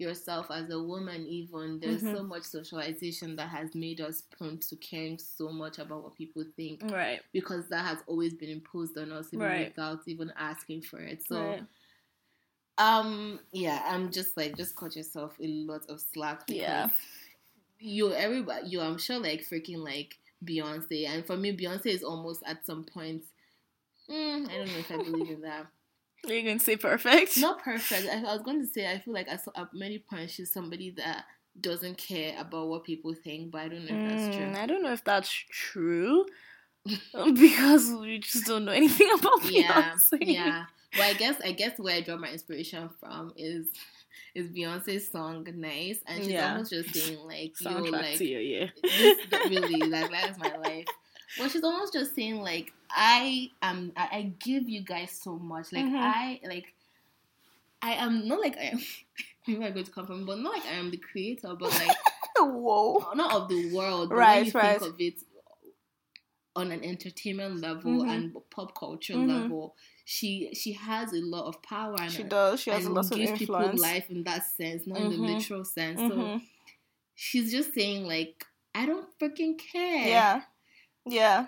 [SPEAKER 2] yourself as a woman even there's
[SPEAKER 1] Mhm.
[SPEAKER 2] so much socialization that has made us prone to caring so much about what people think
[SPEAKER 1] right,
[SPEAKER 2] because that has always been imposed on us even
[SPEAKER 1] Right.
[SPEAKER 2] without even asking for it so
[SPEAKER 1] right.
[SPEAKER 2] um yeah i'm just like just cut yourself a lot of slack
[SPEAKER 1] Yeah.
[SPEAKER 2] you everybody you i'm sure like freaking like beyonce and for me beyonce is almost at some point mm, i don't know if i believe in that
[SPEAKER 1] Are you going to say perfect?
[SPEAKER 2] not perfect I, I was going to say i feel like at many points she's somebody that doesn't care about what people think but i don't know if that's
[SPEAKER 1] Mm,
[SPEAKER 2] true
[SPEAKER 1] I don't know if that's true [LAUGHS] because we just don't know anything [LAUGHS] about
[SPEAKER 2] yeah
[SPEAKER 1] Beyonce.
[SPEAKER 2] yeah well i guess i guess where i draw my inspiration from is is beyonce's song nice and she's
[SPEAKER 1] Yeah.
[SPEAKER 2] almost just saying like yo
[SPEAKER 1] Soundtrack
[SPEAKER 2] like
[SPEAKER 1] to your year.
[SPEAKER 2] this [LAUGHS] really like that is my life. Well, she's almost just saying like I am. I, I give you guys so much. Like
[SPEAKER 1] Mhm.
[SPEAKER 2] I like. I am not like I am. [LAUGHS] Where am I going to come from? But not like I am the creator, but like [LAUGHS]
[SPEAKER 1] Whoa.
[SPEAKER 2] not of the world.
[SPEAKER 1] Right,
[SPEAKER 2] when you
[SPEAKER 1] right.
[SPEAKER 2] think of it on an entertainment level
[SPEAKER 1] Mhm.
[SPEAKER 2] and pop culture
[SPEAKER 1] Mhm.
[SPEAKER 2] level, she she has a lot of power. And
[SPEAKER 1] She does. She has a lot of
[SPEAKER 2] gives people
[SPEAKER 1] influence.
[SPEAKER 2] life in that sense, not in the
[SPEAKER 1] Mhm.
[SPEAKER 2] literal sense. So
[SPEAKER 1] Mhm.
[SPEAKER 2] she's just saying like I don't freaking care.
[SPEAKER 1] Yeah. Yeah.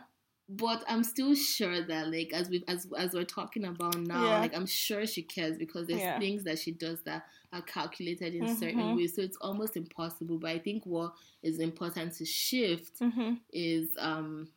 [SPEAKER 2] But I'm still sure that like as we as as we're talking about now,
[SPEAKER 1] Yeah.
[SPEAKER 2] like I'm sure she cares because there's
[SPEAKER 1] Yeah.
[SPEAKER 2] things that she does that are calculated in certain
[SPEAKER 1] Mhm.
[SPEAKER 2] ways. So it's almost impossible. But I think what is important to shift
[SPEAKER 1] Mm-hmm.
[SPEAKER 2] is um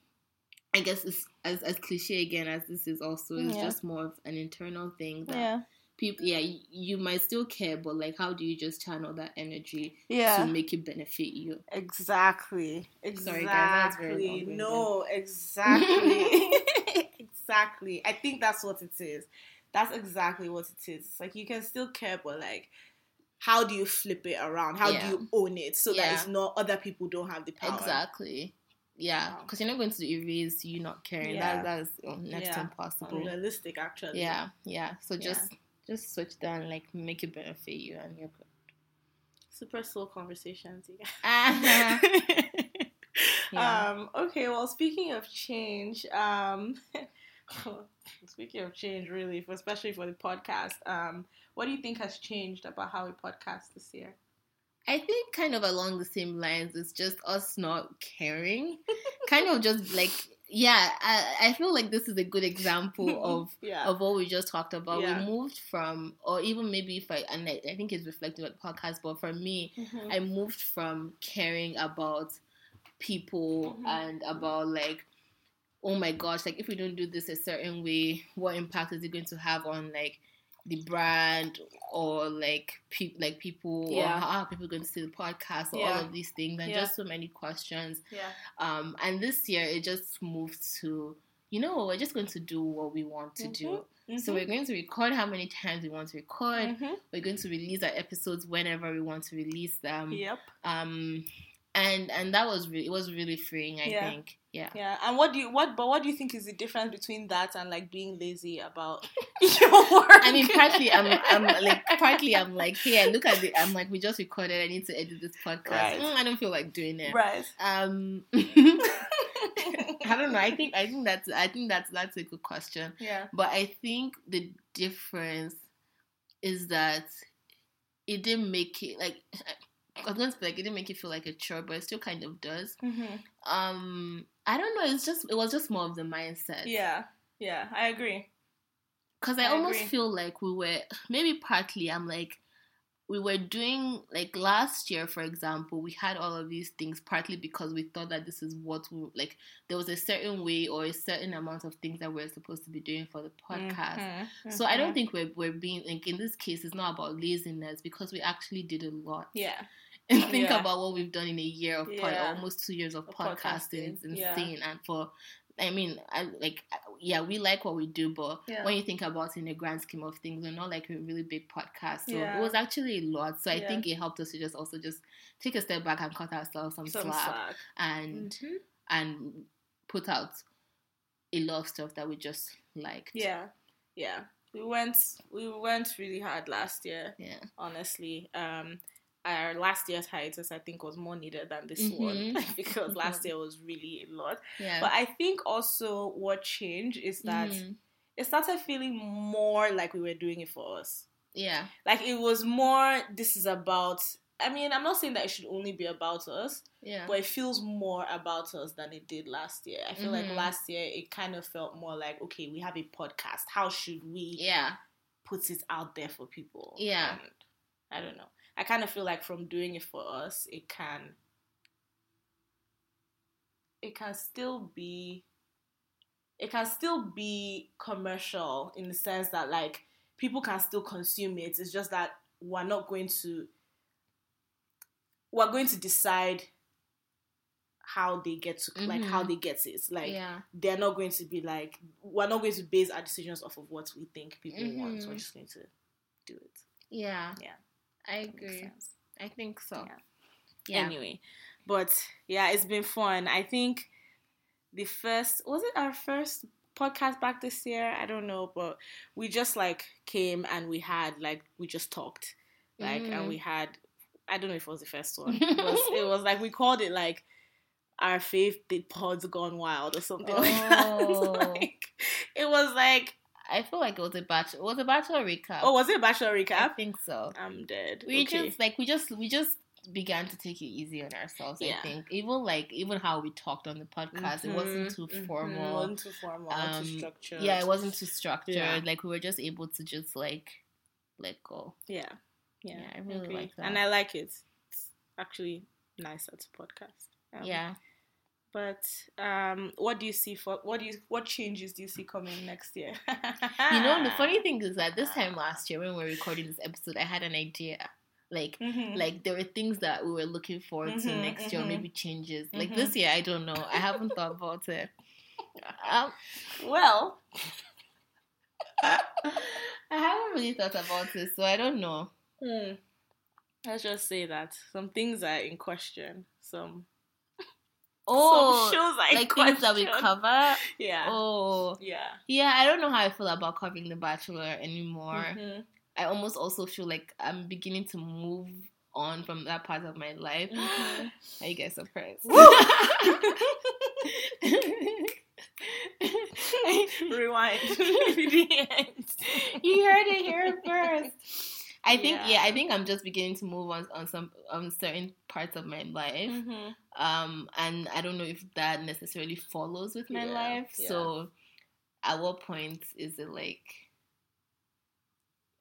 [SPEAKER 2] I guess it's as as cliche again as this is also it's
[SPEAKER 1] Yeah.
[SPEAKER 2] just more of an internal thing that
[SPEAKER 1] Yeah.
[SPEAKER 2] People yeah, you, you might still care, but like how do you just channel that energy
[SPEAKER 1] Yeah.
[SPEAKER 2] to make it benefit you?
[SPEAKER 1] Exactly. Exactly.
[SPEAKER 2] Sorry, guys, that's
[SPEAKER 1] no, exactly. [LAUGHS] exactly. I think that's what it is. That's exactly what it is. It's like you can still care, but like, how do you flip it around? How
[SPEAKER 2] Yeah.
[SPEAKER 1] do you own it so that it's not other people don't have the power?
[SPEAKER 2] Exactly. Yeah,
[SPEAKER 1] Wow.
[SPEAKER 2] because you're not going to erase you not caring.
[SPEAKER 1] Yeah.
[SPEAKER 2] That that is um, next to impossible.
[SPEAKER 1] Unrealistic, actually.
[SPEAKER 2] Yeah, yeah. So
[SPEAKER 1] Yeah.
[SPEAKER 2] Just switch that and like make it benefit you and you're good.
[SPEAKER 1] Super slow conversations, you guys.
[SPEAKER 2] Uh-huh. [LAUGHS] Yeah.
[SPEAKER 1] Um, okay, well, speaking of change, um, [LAUGHS] speaking of change, really, for, especially for the podcast, um, what do you think has changed about how we podcast this year?
[SPEAKER 2] I think kind of along the same lines. It's just us not caring. kind of just like yeah. I, I feel like this is a good example [LAUGHS] of
[SPEAKER 1] yeah,
[SPEAKER 2] of what we just talked about.
[SPEAKER 1] Yeah.
[SPEAKER 2] We moved from, or even maybe if I and I, I think it's reflected on the podcast, but for me,
[SPEAKER 1] Mhm.
[SPEAKER 2] I moved from caring about people
[SPEAKER 1] Mhm.
[SPEAKER 2] and about like, oh my gosh, like if we don't do this a certain way, what impact is it going to have on like the brand or like pe- like people
[SPEAKER 1] Yeah.
[SPEAKER 2] or how are people going to see the podcast or
[SPEAKER 1] Yeah.
[SPEAKER 2] all of these things and
[SPEAKER 1] Yeah.
[SPEAKER 2] just so many questions.
[SPEAKER 1] yeah,
[SPEAKER 2] Um, and this year it just moved to, you know, we're just going to do what we want to do. So we're going to record how many times we want to record.
[SPEAKER 1] Mhm.
[SPEAKER 2] We're going to release our episodes whenever we want to release them.
[SPEAKER 1] yep,
[SPEAKER 2] Um, and and that was re- it was really freeing. I
[SPEAKER 1] Yeah.
[SPEAKER 2] think. Yeah.
[SPEAKER 1] yeah. And what do you what? But what do you think is the difference between that and like being lazy about [LAUGHS] your work?
[SPEAKER 2] I mean, partly I'm, I'm [LAUGHS] like, partly I'm like, hey, look at the, I'm like, we just recorded. I need to edit this podcast.
[SPEAKER 1] Right.
[SPEAKER 2] Mm, I don't feel like doing it.
[SPEAKER 1] right.
[SPEAKER 2] Um, [LAUGHS] I don't know. I think, I think that's, I think that's that's a good question.
[SPEAKER 1] yeah.
[SPEAKER 2] But I think the difference is that it didn't make it like I was going to be like it didn't make it feel like a chore, but it still kind of does.
[SPEAKER 1] hmm
[SPEAKER 2] Um, I don't know. It's just it was just more of the mindset.
[SPEAKER 1] Yeah. Yeah. I agree.
[SPEAKER 2] Because I,
[SPEAKER 1] I
[SPEAKER 2] almost
[SPEAKER 1] agree.
[SPEAKER 2] feel like we were [SIGHS] maybe partly. I'm like we were doing like last year, for example, we had all of these things partly because we thought that this is what we like. There was a certain way or a certain amount of things that we are supposed to be doing for the podcast.
[SPEAKER 1] Mhm.
[SPEAKER 2] So I don't
[SPEAKER 1] Mhm.
[SPEAKER 2] think we're we're being like in this case it's not about laziness because we actually did a lot.
[SPEAKER 1] Yeah.
[SPEAKER 2] And think
[SPEAKER 1] Yeah.
[SPEAKER 2] about what we've done in a year of pod,
[SPEAKER 1] Yeah.
[SPEAKER 2] almost two years of
[SPEAKER 1] Of
[SPEAKER 2] podcasting.
[SPEAKER 1] podcasting,
[SPEAKER 2] It's
[SPEAKER 1] yeah.
[SPEAKER 2] And for I mean, I like yeah, we like what we do, but
[SPEAKER 1] Yeah.
[SPEAKER 2] when you think about it in the grand scheme of things, we're not like a really big podcast. So
[SPEAKER 1] Yeah.
[SPEAKER 2] it was actually a lot. So I
[SPEAKER 1] Yeah.
[SPEAKER 2] think it helped us to just also just take a step back and cut ourselves some,
[SPEAKER 1] Some
[SPEAKER 2] slack,
[SPEAKER 1] slack.
[SPEAKER 2] and
[SPEAKER 1] Mhm.
[SPEAKER 2] and put out a lot of stuff that we just liked.
[SPEAKER 1] Yeah, yeah. We went we went really hard last year.
[SPEAKER 2] Yeah.
[SPEAKER 1] Honestly, um, our last year's hiatus I think was more needed than this one
[SPEAKER 2] Mhm. [LAUGHS]
[SPEAKER 1] because last
[SPEAKER 2] Mhm.
[SPEAKER 1] year was really a lot.
[SPEAKER 2] Yeah.
[SPEAKER 1] But I think also what changed is that
[SPEAKER 2] Mhm.
[SPEAKER 1] it started feeling more like we were doing it for us.
[SPEAKER 2] yeah.
[SPEAKER 1] Like it was more. This is about. I mean, I'm not saying that it should only be about us,
[SPEAKER 2] Yeah.
[SPEAKER 1] but it feels more about us than it did last year. I feel like
[SPEAKER 2] Mhm.
[SPEAKER 1] last year it kind of felt more like, okay, we have a podcast. How should we
[SPEAKER 2] yeah.
[SPEAKER 1] put it out there for people?
[SPEAKER 2] Yeah.
[SPEAKER 1] And I don't know. I kind of feel like from doing it for us, it can it can still be it can still be commercial in the sense that like people can still consume it. It's just that we're not going to we're going to decide how they get to like how
[SPEAKER 2] Mhm.
[SPEAKER 1] they get it. Like
[SPEAKER 2] yeah.
[SPEAKER 1] they're not going to be like we're not going to base our decisions off of what we think people want.
[SPEAKER 2] Mhm.
[SPEAKER 1] We're just going to do it.
[SPEAKER 2] Yeah.
[SPEAKER 1] Yeah.
[SPEAKER 2] I agree. I think so.
[SPEAKER 1] Yeah.
[SPEAKER 2] Yeah.
[SPEAKER 1] Anyway, but yeah, it's been fun. I think the first was it our first podcast back this year? I don't know, but we just like came and we had like we just talked, like,
[SPEAKER 2] Mhm.
[SPEAKER 1] and we had I don't know if it was the first one. It was, [LAUGHS] it was like we called it like our faith the pods gone wild or something [LAUGHS] like that.
[SPEAKER 2] Oh.
[SPEAKER 1] like, it was like
[SPEAKER 2] I feel like it was a bachelor. It was a bachelor recap.
[SPEAKER 1] oh, was it a bachelor recap?
[SPEAKER 2] I think so.
[SPEAKER 1] I'm dead.
[SPEAKER 2] We
[SPEAKER 1] okay.
[SPEAKER 2] just like we just we just began to take it easy on ourselves.
[SPEAKER 1] Yeah.
[SPEAKER 2] I think even like even how we talked on the podcast, it wasn't too formal.
[SPEAKER 1] It wasn't too formal,
[SPEAKER 2] Um,
[SPEAKER 1] too structured.
[SPEAKER 2] Yeah, it wasn't too structured.
[SPEAKER 1] Yeah.
[SPEAKER 2] Like we were just able to just like let go.
[SPEAKER 1] Yeah. Yeah.
[SPEAKER 2] Yeah, I really like that.
[SPEAKER 1] And I like it. It's actually nicer to podcast. Um,
[SPEAKER 2] yeah.
[SPEAKER 1] But um what do you see for what do you what changes do you see coming next year?
[SPEAKER 2] You know, the funny [LAUGHS] thing is that this time last year when we were recording this episode, I had an idea. Like
[SPEAKER 1] Mhm.
[SPEAKER 2] like there were things that we were looking forward to
[SPEAKER 1] Mhm,
[SPEAKER 2] next year, or
[SPEAKER 1] mhm.
[SPEAKER 2] maybe changes. Like this year, I don't know. I haven't thought about it. [LAUGHS] Um,
[SPEAKER 1] well, [LAUGHS]
[SPEAKER 2] I haven't really thought about it, so I don't know.
[SPEAKER 1] hmm, let's just say that some things are in question. Some
[SPEAKER 2] Oh,
[SPEAKER 1] some shows in
[SPEAKER 2] like [LAUGHS] things that we cover.
[SPEAKER 1] Yeah.
[SPEAKER 2] Oh,
[SPEAKER 1] Yeah.
[SPEAKER 2] yeah. I don't know how I feel about covering The Bachelor anymore.
[SPEAKER 1] Mhm.
[SPEAKER 2] I almost also feel like I'm beginning to move on from that part of my life.
[SPEAKER 1] Mhm.
[SPEAKER 2] Are you guys surprised? [LAUGHS] [LAUGHS]
[SPEAKER 1] Rewind. the end.
[SPEAKER 2] you heard it here first. I think yeah.
[SPEAKER 1] Yeah.
[SPEAKER 2] I think I'm just beginning to move on on some on certain parts of my life.
[SPEAKER 1] Mhm.
[SPEAKER 2] Um and I don't know if that necessarily follows with my
[SPEAKER 1] Yeah,
[SPEAKER 2] life.
[SPEAKER 1] yeah.
[SPEAKER 2] So at what point is it like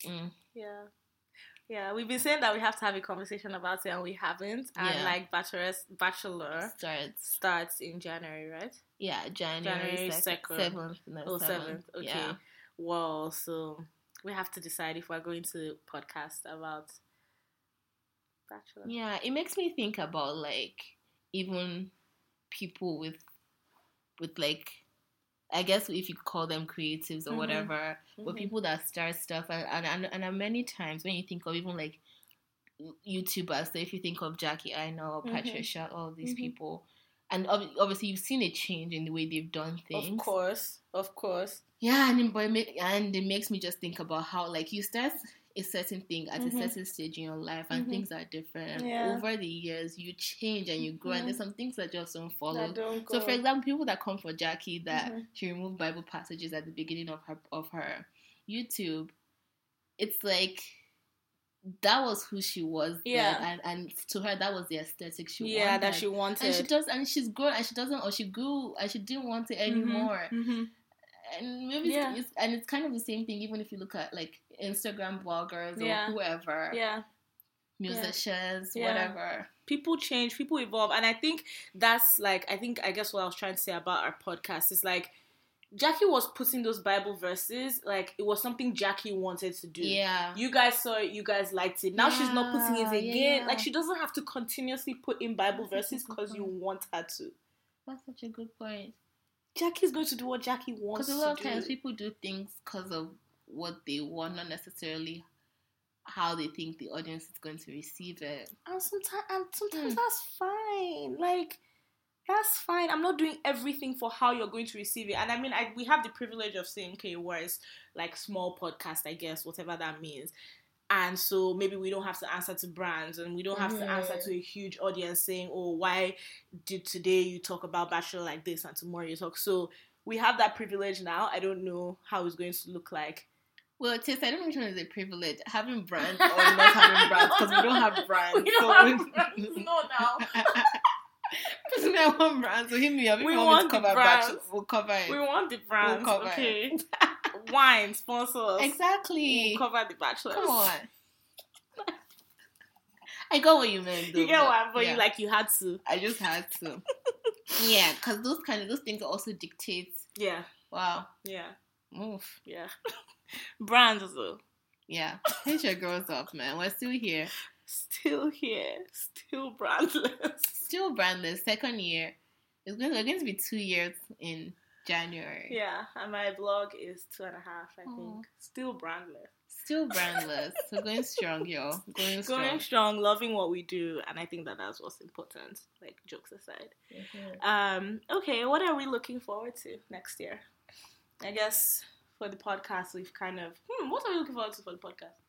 [SPEAKER 2] mm,
[SPEAKER 1] Yeah. Yeah, we've been saying that we have to have a conversation about it and we haven't. And like Bachelor Bachelor
[SPEAKER 2] starts
[SPEAKER 1] starts in January, right?
[SPEAKER 2] yeah, January,
[SPEAKER 1] January
[SPEAKER 2] 2nd,
[SPEAKER 1] 2nd.
[SPEAKER 2] 7th. No,
[SPEAKER 1] Oh,
[SPEAKER 2] 7th.
[SPEAKER 1] seventh. Okay. Well, so we have to decide if we're going to podcast about Bachelor.
[SPEAKER 2] Yeah, it makes me think about like even people with with like I guess if you call them creatives or
[SPEAKER 1] Mhm.
[SPEAKER 2] whatever, but
[SPEAKER 1] Mhm.
[SPEAKER 2] people that start stuff and and, and and many times when you think of even like YouTubers, so if you think of Jackie Aina,
[SPEAKER 1] Mhm.
[SPEAKER 2] Patricia, all these
[SPEAKER 1] Mhm.
[SPEAKER 2] people, and ob- obviously you've seen a change in the way they've done things.
[SPEAKER 1] Of course. Of course.
[SPEAKER 2] Yeah, and it, and it makes me just think about how like you start a certain thing at
[SPEAKER 1] Mhm.
[SPEAKER 2] a certain stage in your life, and
[SPEAKER 1] Mhm.
[SPEAKER 2] things are different.
[SPEAKER 1] Yeah.
[SPEAKER 2] over the years, you change and you grow, and there's some things that just don't follow.
[SPEAKER 1] Don't
[SPEAKER 2] So, for example, people that come for Jackie that
[SPEAKER 1] Mhm.
[SPEAKER 2] she removed Bible passages at the beginning of her of her YouTube, it's like that was who she was.
[SPEAKER 1] Yeah.
[SPEAKER 2] and and to her that was the aesthetic she
[SPEAKER 1] yeah,
[SPEAKER 2] wanted.
[SPEAKER 1] that she wanted.
[SPEAKER 2] and she does, and she's grown, and she doesn't, or she grew, and she didn't want it anymore
[SPEAKER 1] hmm
[SPEAKER 2] and maybe
[SPEAKER 1] Yeah.
[SPEAKER 2] it's, it's and it's kind of the same thing even if you look at like Instagram bloggers or
[SPEAKER 1] Yeah.
[SPEAKER 2] whoever
[SPEAKER 1] Yeah.
[SPEAKER 2] musicians
[SPEAKER 1] Yeah.
[SPEAKER 2] whatever
[SPEAKER 1] people change, people evolve, and I think that's like I think I guess what I was trying to say about our podcast is like Jackie was putting those Bible verses like it was something Jackie wanted to do.
[SPEAKER 2] yeah
[SPEAKER 1] You guys saw it, you guys liked it. Now she's not putting it again.
[SPEAKER 2] yeah.
[SPEAKER 1] Like she doesn't have to continuously put in Bible
[SPEAKER 2] That's
[SPEAKER 1] verses because you want her to.
[SPEAKER 2] that's such a good point
[SPEAKER 1] Jackie's going to do what Jackie wants
[SPEAKER 2] Because a lot of times people do things because of what they want, not necessarily how they think the audience is going to receive it.
[SPEAKER 1] and sometimes, and sometimes
[SPEAKER 2] Hmm.
[SPEAKER 1] that's fine. Like that's fine. I'm not doing everything for how you're going to receive it. And I mean, I we have the privilege of saying, okay, whereas like small podcast, I guess, whatever that means. And so maybe we don't have to answer to brands, and we don't have to answer to a mm-hmm. huge audience saying, "Oh, why did today you talk about Bachelor like this, and tomorrow you talk?" So we have that privilege now. I don't know how it's going to look like.
[SPEAKER 2] Well, Tis, I don't know which one is a privilege, having [LAUGHS] brands or not having brands, because we don't have brands.
[SPEAKER 1] We don't
[SPEAKER 2] so
[SPEAKER 1] have [LAUGHS] brands. No, now. [LAUGHS] [LAUGHS]
[SPEAKER 2] Because me, I want brands. So hit me up. If
[SPEAKER 1] We want
[SPEAKER 2] want to
[SPEAKER 1] the
[SPEAKER 2] cover
[SPEAKER 1] brands.
[SPEAKER 2] We'll cover it.
[SPEAKER 1] We want the brands,
[SPEAKER 2] cover it.
[SPEAKER 1] okay? [LAUGHS] Wine sponsors.
[SPEAKER 2] exactly.
[SPEAKER 1] We'll cover the bachelors.
[SPEAKER 2] Come on. [LAUGHS] I got what you meant. Though,
[SPEAKER 1] You get what? But
[SPEAKER 2] yeah.
[SPEAKER 1] you like you had to.
[SPEAKER 2] I just had to. yeah, because those kind of those things also dictate.
[SPEAKER 1] Yeah,
[SPEAKER 2] Wow.
[SPEAKER 1] yeah,
[SPEAKER 2] Move.
[SPEAKER 1] yeah. brands though.
[SPEAKER 2] Yeah. Hit your girls up, man. We're still here.
[SPEAKER 1] Still here. Still brandless. [LAUGHS]
[SPEAKER 2] Still brandless. Second year. It's going, we're going to be two years in January.
[SPEAKER 1] Yeah, and my blog is two and a half, I
[SPEAKER 2] Aw.
[SPEAKER 1] think. Still brandless.
[SPEAKER 2] Still brandless. We're going strong, yo. [LAUGHS] Going strong.
[SPEAKER 1] Going strong, loving what we do, and I think that that's what's important. Like jokes aside.
[SPEAKER 2] Mhm.
[SPEAKER 1] Um, okay, what are we looking forward to next year? I guess for the podcast, we've kind of hmm, what are we looking forward to for the podcast?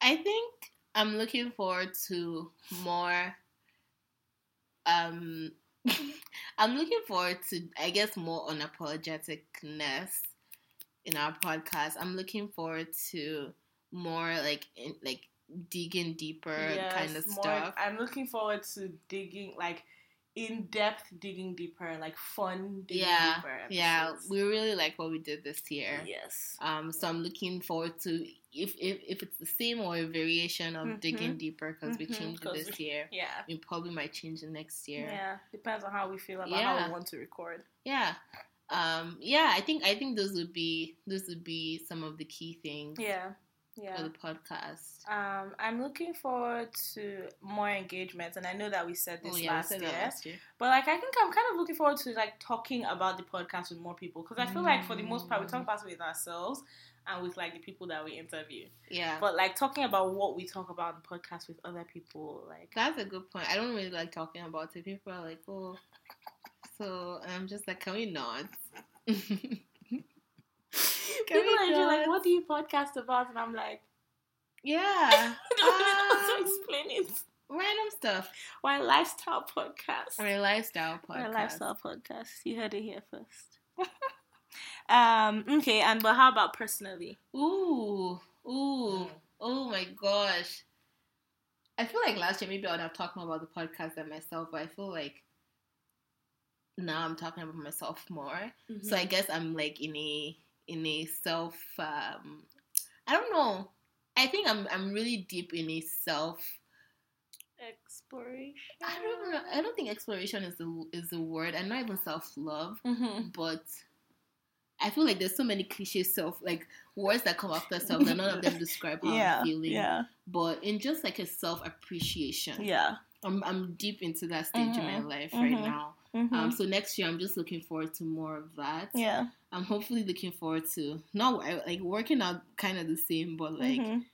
[SPEAKER 2] I think I'm looking forward to more. Um, [LAUGHS] I'm looking forward to, I guess, more unapologeticness in our podcast. I'm looking forward to more like in, like digging deeper kind of
[SPEAKER 1] more-
[SPEAKER 2] stuff.
[SPEAKER 1] I'm looking forward to digging like in depth digging deeper, like fun digging
[SPEAKER 2] Yeah,
[SPEAKER 1] deeper.
[SPEAKER 2] Yeah, we really like what we did this year.
[SPEAKER 1] Yes.
[SPEAKER 2] Um, so I'm looking forward to if if, if it's the same or a variation of
[SPEAKER 1] Mhm.
[SPEAKER 2] digging deeper because we
[SPEAKER 1] Mhm,
[SPEAKER 2] changed it this year.
[SPEAKER 1] Yeah.
[SPEAKER 2] We probably might change it next year.
[SPEAKER 1] Yeah. Depends on how we feel about how
[SPEAKER 2] Yeah.
[SPEAKER 1] we want to record.
[SPEAKER 2] Yeah. Um, yeah, I think I think those would be those would be some of the key things
[SPEAKER 1] Yeah.
[SPEAKER 2] For
[SPEAKER 1] Yeah.
[SPEAKER 2] the podcast.
[SPEAKER 1] Um, I'm looking forward to more engagements, and I know that we said this
[SPEAKER 2] oh yeah,
[SPEAKER 1] last
[SPEAKER 2] said
[SPEAKER 1] year.
[SPEAKER 2] last year.
[SPEAKER 1] But like, I think I'm kind of looking forward to like talking about the podcast with more people because I feel like for the most part we talk
[SPEAKER 2] Mm.
[SPEAKER 1] about it with ourselves and with like the people that we interview.
[SPEAKER 2] Yeah.
[SPEAKER 1] But like talking about what we talk about in the podcast with other people, like
[SPEAKER 2] That's a good point. I don't really like talking about it. People are like, oh, so I'm just like, can we not? [LAUGHS]
[SPEAKER 1] people
[SPEAKER 2] we
[SPEAKER 1] are usually like, "What do you podcast about?" And I'm like,
[SPEAKER 2] yeah, [LAUGHS]
[SPEAKER 1] I don't know how
[SPEAKER 2] Um,
[SPEAKER 1] to explain it.
[SPEAKER 2] random stuff.
[SPEAKER 1] Why lifestyle podcast?
[SPEAKER 2] I mean, lifestyle podcast.
[SPEAKER 1] My lifestyle podcast. You heard it here first. [LAUGHS] um. Okay. And but how about personally?
[SPEAKER 2] Ooh, ooh, oh my gosh. I feel like last year maybe I would have talked more about the podcast than myself, but I feel like now I'm talking about myself more. So I guess I'm like in a in a self um I don't know. I think I'm I'm really deep in a self
[SPEAKER 1] exploration.
[SPEAKER 2] I don't know. I don't think exploration is the is the word. and not even self love,
[SPEAKER 1] Mm-hmm.
[SPEAKER 2] but I feel like there's so many cliche self like words that come after self that none of them describe how
[SPEAKER 1] Yeah.
[SPEAKER 2] I'm feeling.
[SPEAKER 1] Yeah.
[SPEAKER 2] But in just like a self appreciation,
[SPEAKER 1] Yeah.
[SPEAKER 2] I'm I'm deep into that stage in my
[SPEAKER 1] Mhm.
[SPEAKER 2] life right
[SPEAKER 1] Mhm.
[SPEAKER 2] now.
[SPEAKER 1] Mm-hmm.
[SPEAKER 2] Um, so next year I'm just looking forward to more of that.
[SPEAKER 1] yeah.
[SPEAKER 2] I'm hopefully looking forward to not like working out kind of the same, but like
[SPEAKER 1] Mhm.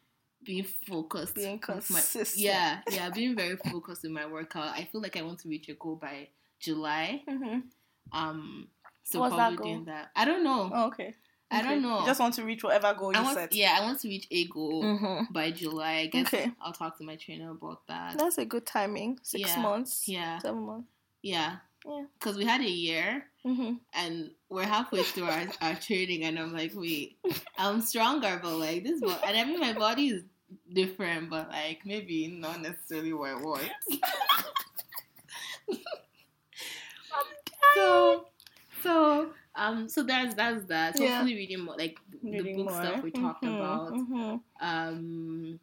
[SPEAKER 2] being focused.
[SPEAKER 1] Being
[SPEAKER 2] with my-
[SPEAKER 1] consistent.
[SPEAKER 2] yeah, yeah, being very focused in my workout. I feel like I want to reach a goal by July.
[SPEAKER 1] Mhm.
[SPEAKER 2] Um, so
[SPEAKER 1] What's
[SPEAKER 2] probably
[SPEAKER 1] goal?
[SPEAKER 2] doing that. I don't know.
[SPEAKER 1] Oh, okay.
[SPEAKER 2] I
[SPEAKER 1] Okay.
[SPEAKER 2] don't know.
[SPEAKER 1] You just want to reach whatever goal you
[SPEAKER 2] want,
[SPEAKER 1] set.
[SPEAKER 2] yeah, I want to reach a goal
[SPEAKER 1] Mm-hmm.
[SPEAKER 2] by July. I guess
[SPEAKER 1] Okay.
[SPEAKER 2] I'll talk to my trainer about that.
[SPEAKER 1] That's a good timing. Six
[SPEAKER 2] Yeah.
[SPEAKER 1] months.
[SPEAKER 2] Yeah,
[SPEAKER 1] Seven months.
[SPEAKER 2] yeah,
[SPEAKER 1] Yeah.
[SPEAKER 2] Because we had a year
[SPEAKER 1] Mm-hmm.
[SPEAKER 2] and we're halfway through our, our training, and I'm like, wait, I'm stronger, but like this, bo- and I mean my body is different, but like maybe not necessarily what I want. [LAUGHS] so, so, um, so that's that's that. So
[SPEAKER 1] Yeah.
[SPEAKER 2] Hopefully, reading more like the
[SPEAKER 1] Reading
[SPEAKER 2] book
[SPEAKER 1] more.
[SPEAKER 2] stuff we talked
[SPEAKER 1] Mhm,
[SPEAKER 2] about.
[SPEAKER 1] mhm.
[SPEAKER 2] Um,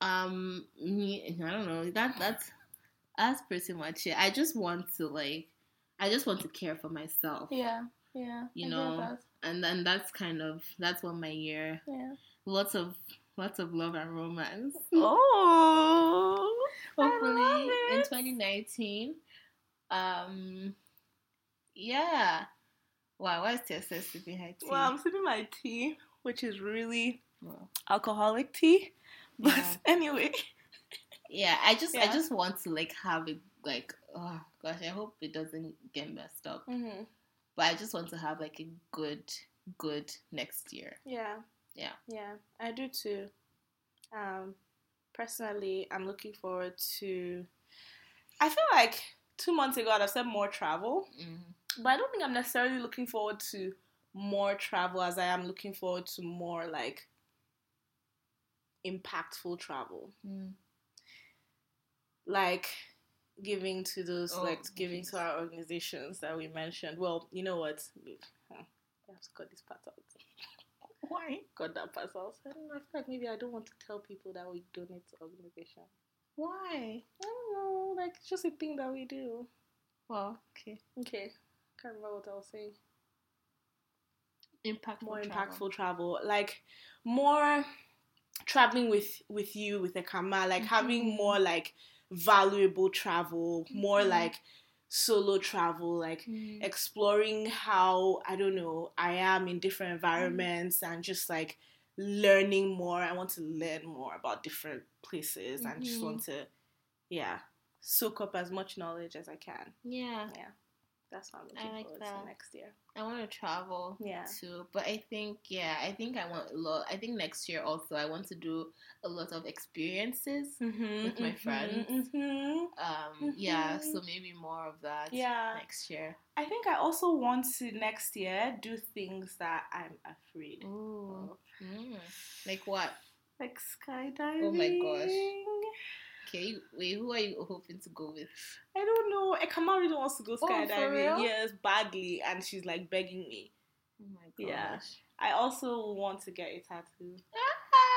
[SPEAKER 2] um, me, I don't know. That that's that's pretty much it. I just want to like, I just want to care for myself.
[SPEAKER 1] Yeah. Yeah.
[SPEAKER 2] You
[SPEAKER 1] I
[SPEAKER 2] know, and then that's kind of that's what my year
[SPEAKER 1] Yeah.
[SPEAKER 2] lots of lots of love and romance
[SPEAKER 1] Oh. [LAUGHS] I love
[SPEAKER 2] hopefully in 2019 um Yeah. Why? Why is Tiese sipping high tea?
[SPEAKER 1] Well, I'm sipping my tea, which is really
[SPEAKER 2] Well,
[SPEAKER 1] alcoholic tea. [LAUGHS] But
[SPEAKER 2] Yeah.
[SPEAKER 1] anyway,
[SPEAKER 2] yeah, I just I just want to like have it like oh gosh, I hope it doesn't get messed up.
[SPEAKER 1] mm-hmm.
[SPEAKER 2] But I just want to have like a good good next year.
[SPEAKER 1] yeah,
[SPEAKER 2] Yeah.
[SPEAKER 1] yeah, I do too. Um, personally, I'm looking forward to. I feel like two months ago I'd have said more travel,
[SPEAKER 2] Mm-hmm.
[SPEAKER 1] but I don't think I'm necessarily looking forward to more travel as I am looking forward to more like impactful travel.
[SPEAKER 2] Mm.
[SPEAKER 1] Like giving to those
[SPEAKER 2] Oh,
[SPEAKER 1] like giving
[SPEAKER 2] jeez.
[SPEAKER 1] to our organizations that we mentioned. Well, you know what? Huh, I have to cut this part out. [LAUGHS]
[SPEAKER 2] Why?
[SPEAKER 1] Cut that part out. I don't know. I feel like maybe I don't want to tell people that we donate to organizations.
[SPEAKER 2] Why?
[SPEAKER 1] I don't know. Like it's just a thing that we do.
[SPEAKER 2] Well, okay.
[SPEAKER 1] Okay. Can't remember what I was saying.
[SPEAKER 2] Impactful.
[SPEAKER 1] More
[SPEAKER 2] travel.
[SPEAKER 1] impactful travel. Like more traveling with with you with Ekama. Like having
[SPEAKER 2] Mhm.
[SPEAKER 1] more like valuable travel. More
[SPEAKER 2] Mhm.
[SPEAKER 1] like solo travel. Like
[SPEAKER 2] Mm.
[SPEAKER 1] exploring how I don't know I am in different environments and just like learning more. I want to learn more about different places and just
[SPEAKER 2] Mhm.
[SPEAKER 1] want to, yeah, soak up as much knowledge as I can.
[SPEAKER 2] Yeah.
[SPEAKER 1] Yeah, That's what I'm
[SPEAKER 2] I
[SPEAKER 1] looking
[SPEAKER 2] like
[SPEAKER 1] forward
[SPEAKER 2] that.
[SPEAKER 1] to next year.
[SPEAKER 2] I want to travel
[SPEAKER 1] Yeah.
[SPEAKER 2] too, but I think yeah, I think I want a lot. I think next year also I want to do a lot of experiences.
[SPEAKER 1] Mm-hmm,
[SPEAKER 2] With my friends.
[SPEAKER 1] hmm
[SPEAKER 2] Um, yeah,
[SPEAKER 1] Mhm.
[SPEAKER 2] so maybe more of that.
[SPEAKER 1] Yeah.
[SPEAKER 2] next year.
[SPEAKER 1] I think I also want to next year do things that I'm afraid
[SPEAKER 2] Ooh,
[SPEAKER 1] of,
[SPEAKER 2] mm. like what?
[SPEAKER 1] like skydiving.
[SPEAKER 2] Oh my gosh. Okay, wait, who are you hoping to go with?
[SPEAKER 1] I don't know. Ekama really wants to go
[SPEAKER 2] Oh,
[SPEAKER 1] skydiving.
[SPEAKER 2] real?
[SPEAKER 1] yes, badly, and she's like begging me.
[SPEAKER 2] Oh my gosh.
[SPEAKER 1] Yeah. I also want to get a tattoo.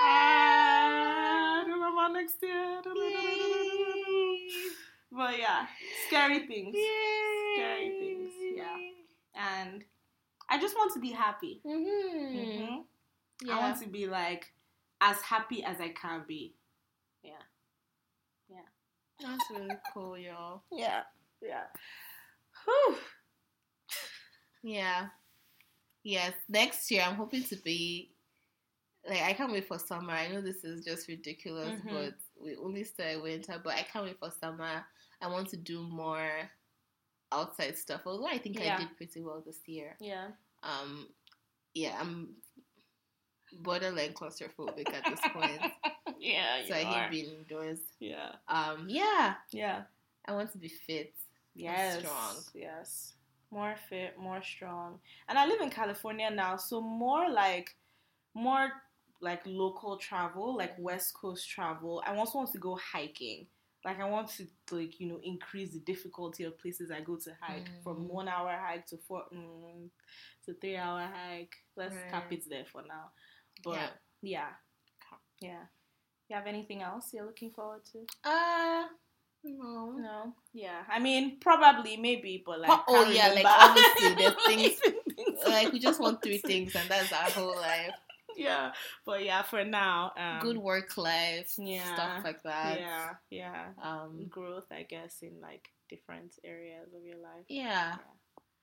[SPEAKER 2] Ah!
[SPEAKER 1] I don't know about next year. But yeah, scary things. Scary things, yeah. And I just want to be happy.
[SPEAKER 2] Mm-hmm.
[SPEAKER 1] Mhm.
[SPEAKER 2] Yeah.
[SPEAKER 1] I want to be like as happy as I can be.
[SPEAKER 2] That's really cool, y'all.
[SPEAKER 1] Yeah. Yeah. Whew.
[SPEAKER 2] Yeah. Yes. Next year, I'm hoping to be like I can't wait for summer. I know this is just ridiculous,
[SPEAKER 1] Mhm.
[SPEAKER 2] but we only started winter. But I can't wait for summer. I want to do more outside stuff. Although I think
[SPEAKER 1] Yeah.
[SPEAKER 2] I did pretty well this year.
[SPEAKER 1] Yeah.
[SPEAKER 2] Um, yeah, I'm borderline claustrophobic at this point, [LAUGHS]
[SPEAKER 1] yeah.
[SPEAKER 2] so I hate being indoors.
[SPEAKER 1] Yeah.
[SPEAKER 2] Um, yeah,
[SPEAKER 1] Yeah.
[SPEAKER 2] I want to be fit.
[SPEAKER 1] Yes.
[SPEAKER 2] strong.
[SPEAKER 1] Yes. More fit, more strong. And I live in California now, so more like more like local travel, like West Coast travel. I also want to go hiking. Like I want to like, you know, increase the difficulty of places I go to hike from
[SPEAKER 2] Mm.
[SPEAKER 1] one hour hike to four mm, to three hour hike. Let's cap it there for now. But
[SPEAKER 2] Yeah.
[SPEAKER 1] yeah. Yeah. You have anything else you're looking forward to?
[SPEAKER 2] Uh, no.
[SPEAKER 1] No. Yeah. I mean, probably, maybe, but like.
[SPEAKER 2] Oh, oh, yeah, like,
[SPEAKER 1] remember.
[SPEAKER 2] obviously, there's [LAUGHS] things-
[SPEAKER 1] Things
[SPEAKER 2] Like we just want three [LAUGHS] things, and that's our whole life. [LAUGHS]
[SPEAKER 1] Yeah. But yeah, for now. Um,
[SPEAKER 2] Good work life,
[SPEAKER 1] yeah,
[SPEAKER 2] stuff like that.
[SPEAKER 1] Yeah. Yeah.
[SPEAKER 2] Um.
[SPEAKER 1] Growth, I guess, in like different areas of your life.
[SPEAKER 2] Yeah.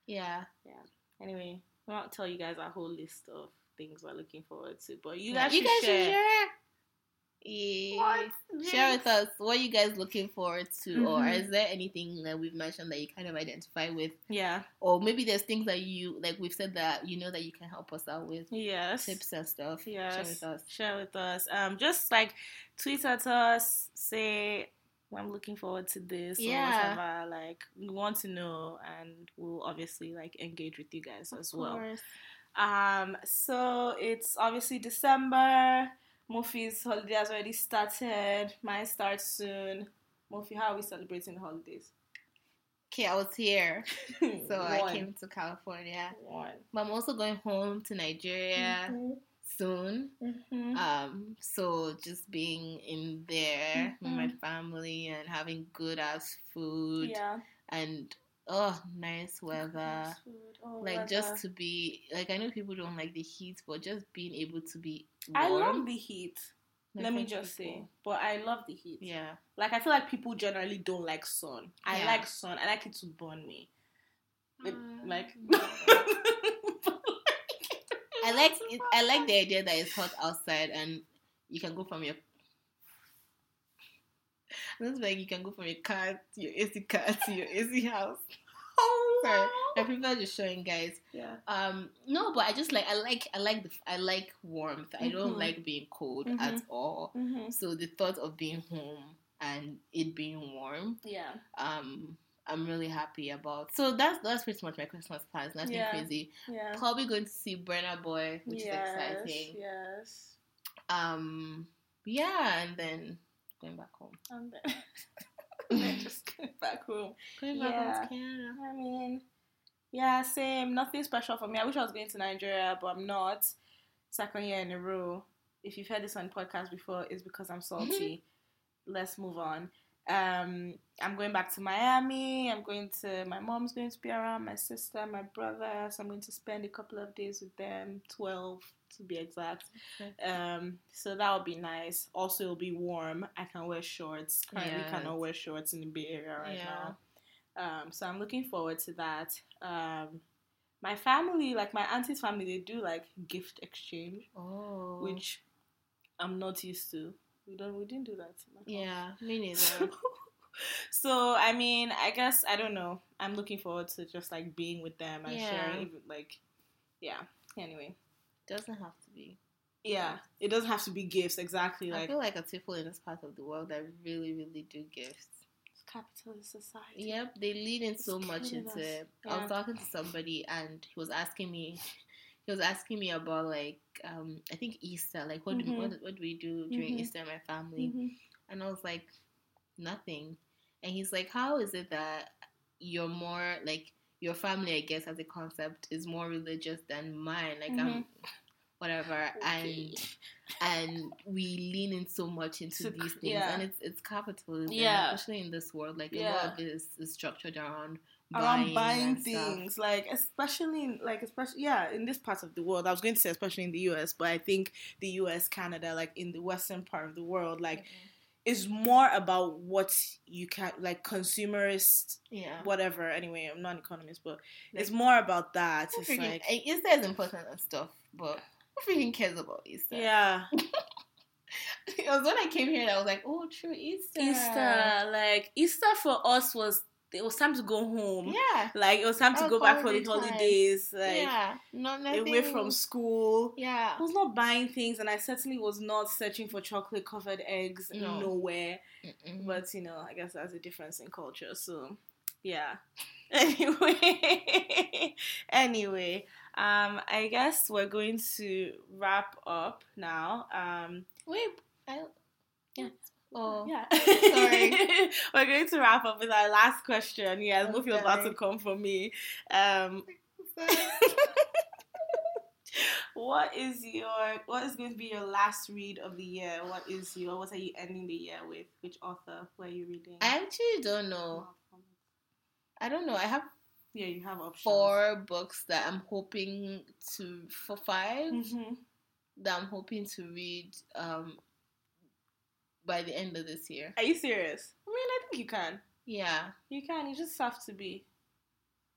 [SPEAKER 2] Yeah. Yeah.
[SPEAKER 1] Anyway, I won't tell you guys our whole list of things we're looking forward to, but you
[SPEAKER 2] Yeah,
[SPEAKER 1] guys
[SPEAKER 2] you
[SPEAKER 1] should
[SPEAKER 2] guys
[SPEAKER 1] share.
[SPEAKER 2] should share. Yeah. Share with us what you guys looking forward to, or
[SPEAKER 1] Mhm.
[SPEAKER 2] is there anything that we've mentioned that you kind of identify with,
[SPEAKER 1] Yeah.
[SPEAKER 2] or maybe there's things that you like we've said that you know that you can help us out with
[SPEAKER 1] Yes.
[SPEAKER 2] tips and stuff.
[SPEAKER 1] Yes.
[SPEAKER 2] Share with us.
[SPEAKER 1] Share with us. Um, just like tweet at us, say I'm looking forward to this
[SPEAKER 2] Yeah.
[SPEAKER 1] or whatever. Like we want to know, and we'll obviously like engage with you guys as
[SPEAKER 2] Of
[SPEAKER 1] well. Um, so it's obviously December. Mofi's holiday has already started. Mine starts soon. Mofi, how are we celebrating the holidays?
[SPEAKER 2] Okay, I was here, so I came to California.
[SPEAKER 1] One.
[SPEAKER 2] But I'm also going home to Nigeria
[SPEAKER 1] Mhm.
[SPEAKER 2] soon.
[SPEAKER 1] Mhm.
[SPEAKER 2] Um, so just being in there with my
[SPEAKER 1] Mhm.
[SPEAKER 2] family and having good ass food
[SPEAKER 1] Yeah.
[SPEAKER 2] and oh, nice weather.
[SPEAKER 1] Nice. Oh,
[SPEAKER 2] Like
[SPEAKER 1] weather.
[SPEAKER 2] just to be like I know people don't like the heat, but just being able to be
[SPEAKER 1] I love the heat.
[SPEAKER 2] like,
[SPEAKER 1] Let me just say, but I love the heat.
[SPEAKER 2] Yeah.
[SPEAKER 1] Like I feel like people generally don't like sun. I
[SPEAKER 2] Yeah.
[SPEAKER 1] like sun. I like it to burn me. It, mm, like [LAUGHS] [LAUGHS]
[SPEAKER 2] I like it, I like the [LAUGHS] idea that it's hot outside and you can go from your Looks like you can go from your car to [LAUGHS] your AC car to your AC house.
[SPEAKER 1] oh,
[SPEAKER 2] Sorry, my people just showing guys.
[SPEAKER 1] yeah.
[SPEAKER 2] Um, no, but I just like I like I like the I like warmth. I don't
[SPEAKER 1] Mhm.
[SPEAKER 2] like being cold
[SPEAKER 1] Mhm.
[SPEAKER 2] at all.
[SPEAKER 1] Mm-hmm.
[SPEAKER 2] So the thought of being home and it being warm,
[SPEAKER 1] Yeah.
[SPEAKER 2] um, I'm really happy about. So that's that's pretty much my Christmas plans. Nothing
[SPEAKER 1] Yeah.
[SPEAKER 2] crazy.
[SPEAKER 1] Yeah.
[SPEAKER 2] Probably going to see Burna Boy, which is exciting.
[SPEAKER 1] Yes.
[SPEAKER 2] Um, yeah, and then going back home. [LAUGHS]
[SPEAKER 1] And [LAUGHS] just going back home.
[SPEAKER 2] Going back home
[SPEAKER 1] Yeah.
[SPEAKER 2] to Canada.
[SPEAKER 1] I mean, yeah, same. Nothing special for me. I wish I was going to Nigeria, but I'm not. Second year in a row. If you've heard this on podcast before, it's because I'm mm-hmm. salty. Let's move on. Um, I'm going back to Miami. I'm going to my mom's going to be around, my sister, my brother. So I'm going to spend a couple of days with them, twelve to be exact. Um, so that would be nice. Also, it'll be warm. I can wear shorts. Currently,
[SPEAKER 2] Yes.
[SPEAKER 1] cannot wear shorts in the Bay Area right
[SPEAKER 2] Yeah.
[SPEAKER 1] now. Um, so I'm looking forward to that. Um, my family, like my auntie's family, they do like gift exchange,
[SPEAKER 2] Oh,
[SPEAKER 1] which I'm not used to. We don't. We didn't do that. in my house.
[SPEAKER 2] yeah, me neither. [LAUGHS]
[SPEAKER 1] so I mean, I guess I don't know. I'm looking forward to just like being with them and
[SPEAKER 2] Yeah.
[SPEAKER 1] sharing. Like, yeah. Anyway,
[SPEAKER 2] Doesn't have to be.
[SPEAKER 1] yeah. It doesn't have to be gifts exactly.
[SPEAKER 2] I
[SPEAKER 1] Like
[SPEAKER 2] feel like a people in this part of the world that really, really do gifts.
[SPEAKER 1] capitalist society.
[SPEAKER 2] Yep, they lean in so much into
[SPEAKER 1] us.
[SPEAKER 2] it. I was talking to somebody and he was asking me he was asking me about like um I think Easter, like what do
[SPEAKER 1] Mhm.
[SPEAKER 2] what, what do we do during
[SPEAKER 1] Mhm.
[SPEAKER 2] Easter in my family?
[SPEAKER 1] Mhm.
[SPEAKER 2] And I was like, nothing. And he's like, How is it that you're more like your family, I guess, as a concept is more religious than mine? Like I'm [LAUGHS] whatever
[SPEAKER 1] Okay.
[SPEAKER 2] and and we lean in so much into
[SPEAKER 1] So,
[SPEAKER 2] these things
[SPEAKER 1] yeah.
[SPEAKER 2] and it's it's capitalism
[SPEAKER 1] Yeah.
[SPEAKER 2] especially in this world like a
[SPEAKER 1] Yeah.
[SPEAKER 2] lot of it is, is structured around
[SPEAKER 1] around
[SPEAKER 2] buying,
[SPEAKER 1] buying
[SPEAKER 2] and stuff.
[SPEAKER 1] things like especially in, like especially yeah in this part of the world i was going to say especially in the us but i think the us canada like in the western part of the world like is more about what you can like consumerist
[SPEAKER 2] yeah.
[SPEAKER 1] whatever anyway i'm not an economist but it's more about that. It's
[SPEAKER 2] freaking,
[SPEAKER 1] like
[SPEAKER 2] eh, Easter is important and stuff but who freaking cares about Easter?
[SPEAKER 1] Yeah. [LAUGHS]
[SPEAKER 2] It was when I came here that I was like oh true Easter.
[SPEAKER 1] Easter like easter for us was it was time to go home
[SPEAKER 2] yeah
[SPEAKER 1] like it was time to
[SPEAKER 2] Oh,
[SPEAKER 1] go back for the
[SPEAKER 2] time.
[SPEAKER 1] holidays like
[SPEAKER 2] yeah not nothing
[SPEAKER 1] away from school
[SPEAKER 2] yeah
[SPEAKER 1] I was not buying things, and I certainly was not searching for chocolate covered eggs
[SPEAKER 2] No.
[SPEAKER 1] nowhere.
[SPEAKER 2] Mm-mm.
[SPEAKER 1] But you know, I guess that's a difference in culture. So, yeah. [LAUGHS] Anyway, [LAUGHS] anyway, um, I guess we're going to wrap up now. Um,
[SPEAKER 2] wait I,
[SPEAKER 1] Yeah.
[SPEAKER 2] Oh
[SPEAKER 1] yeah.
[SPEAKER 2] Sorry. [LAUGHS]
[SPEAKER 1] we're going to wrap up with our last question. Yes,
[SPEAKER 2] I'm
[SPEAKER 1] Mofi was about to come for me. Um, [LAUGHS] what is your what is going to be your last read of the year? What is your what are you ending the year with? Which author were you reading?
[SPEAKER 2] I actually don't know I don't know I have
[SPEAKER 1] Yeah, you have options.
[SPEAKER 2] four books that I'm hoping to for 5
[SPEAKER 1] Mhm.
[SPEAKER 2] that I'm hoping to read um by the end of this year.
[SPEAKER 1] Are you serious? I mean, I think you can.
[SPEAKER 2] Yeah,
[SPEAKER 1] You can. You just have to be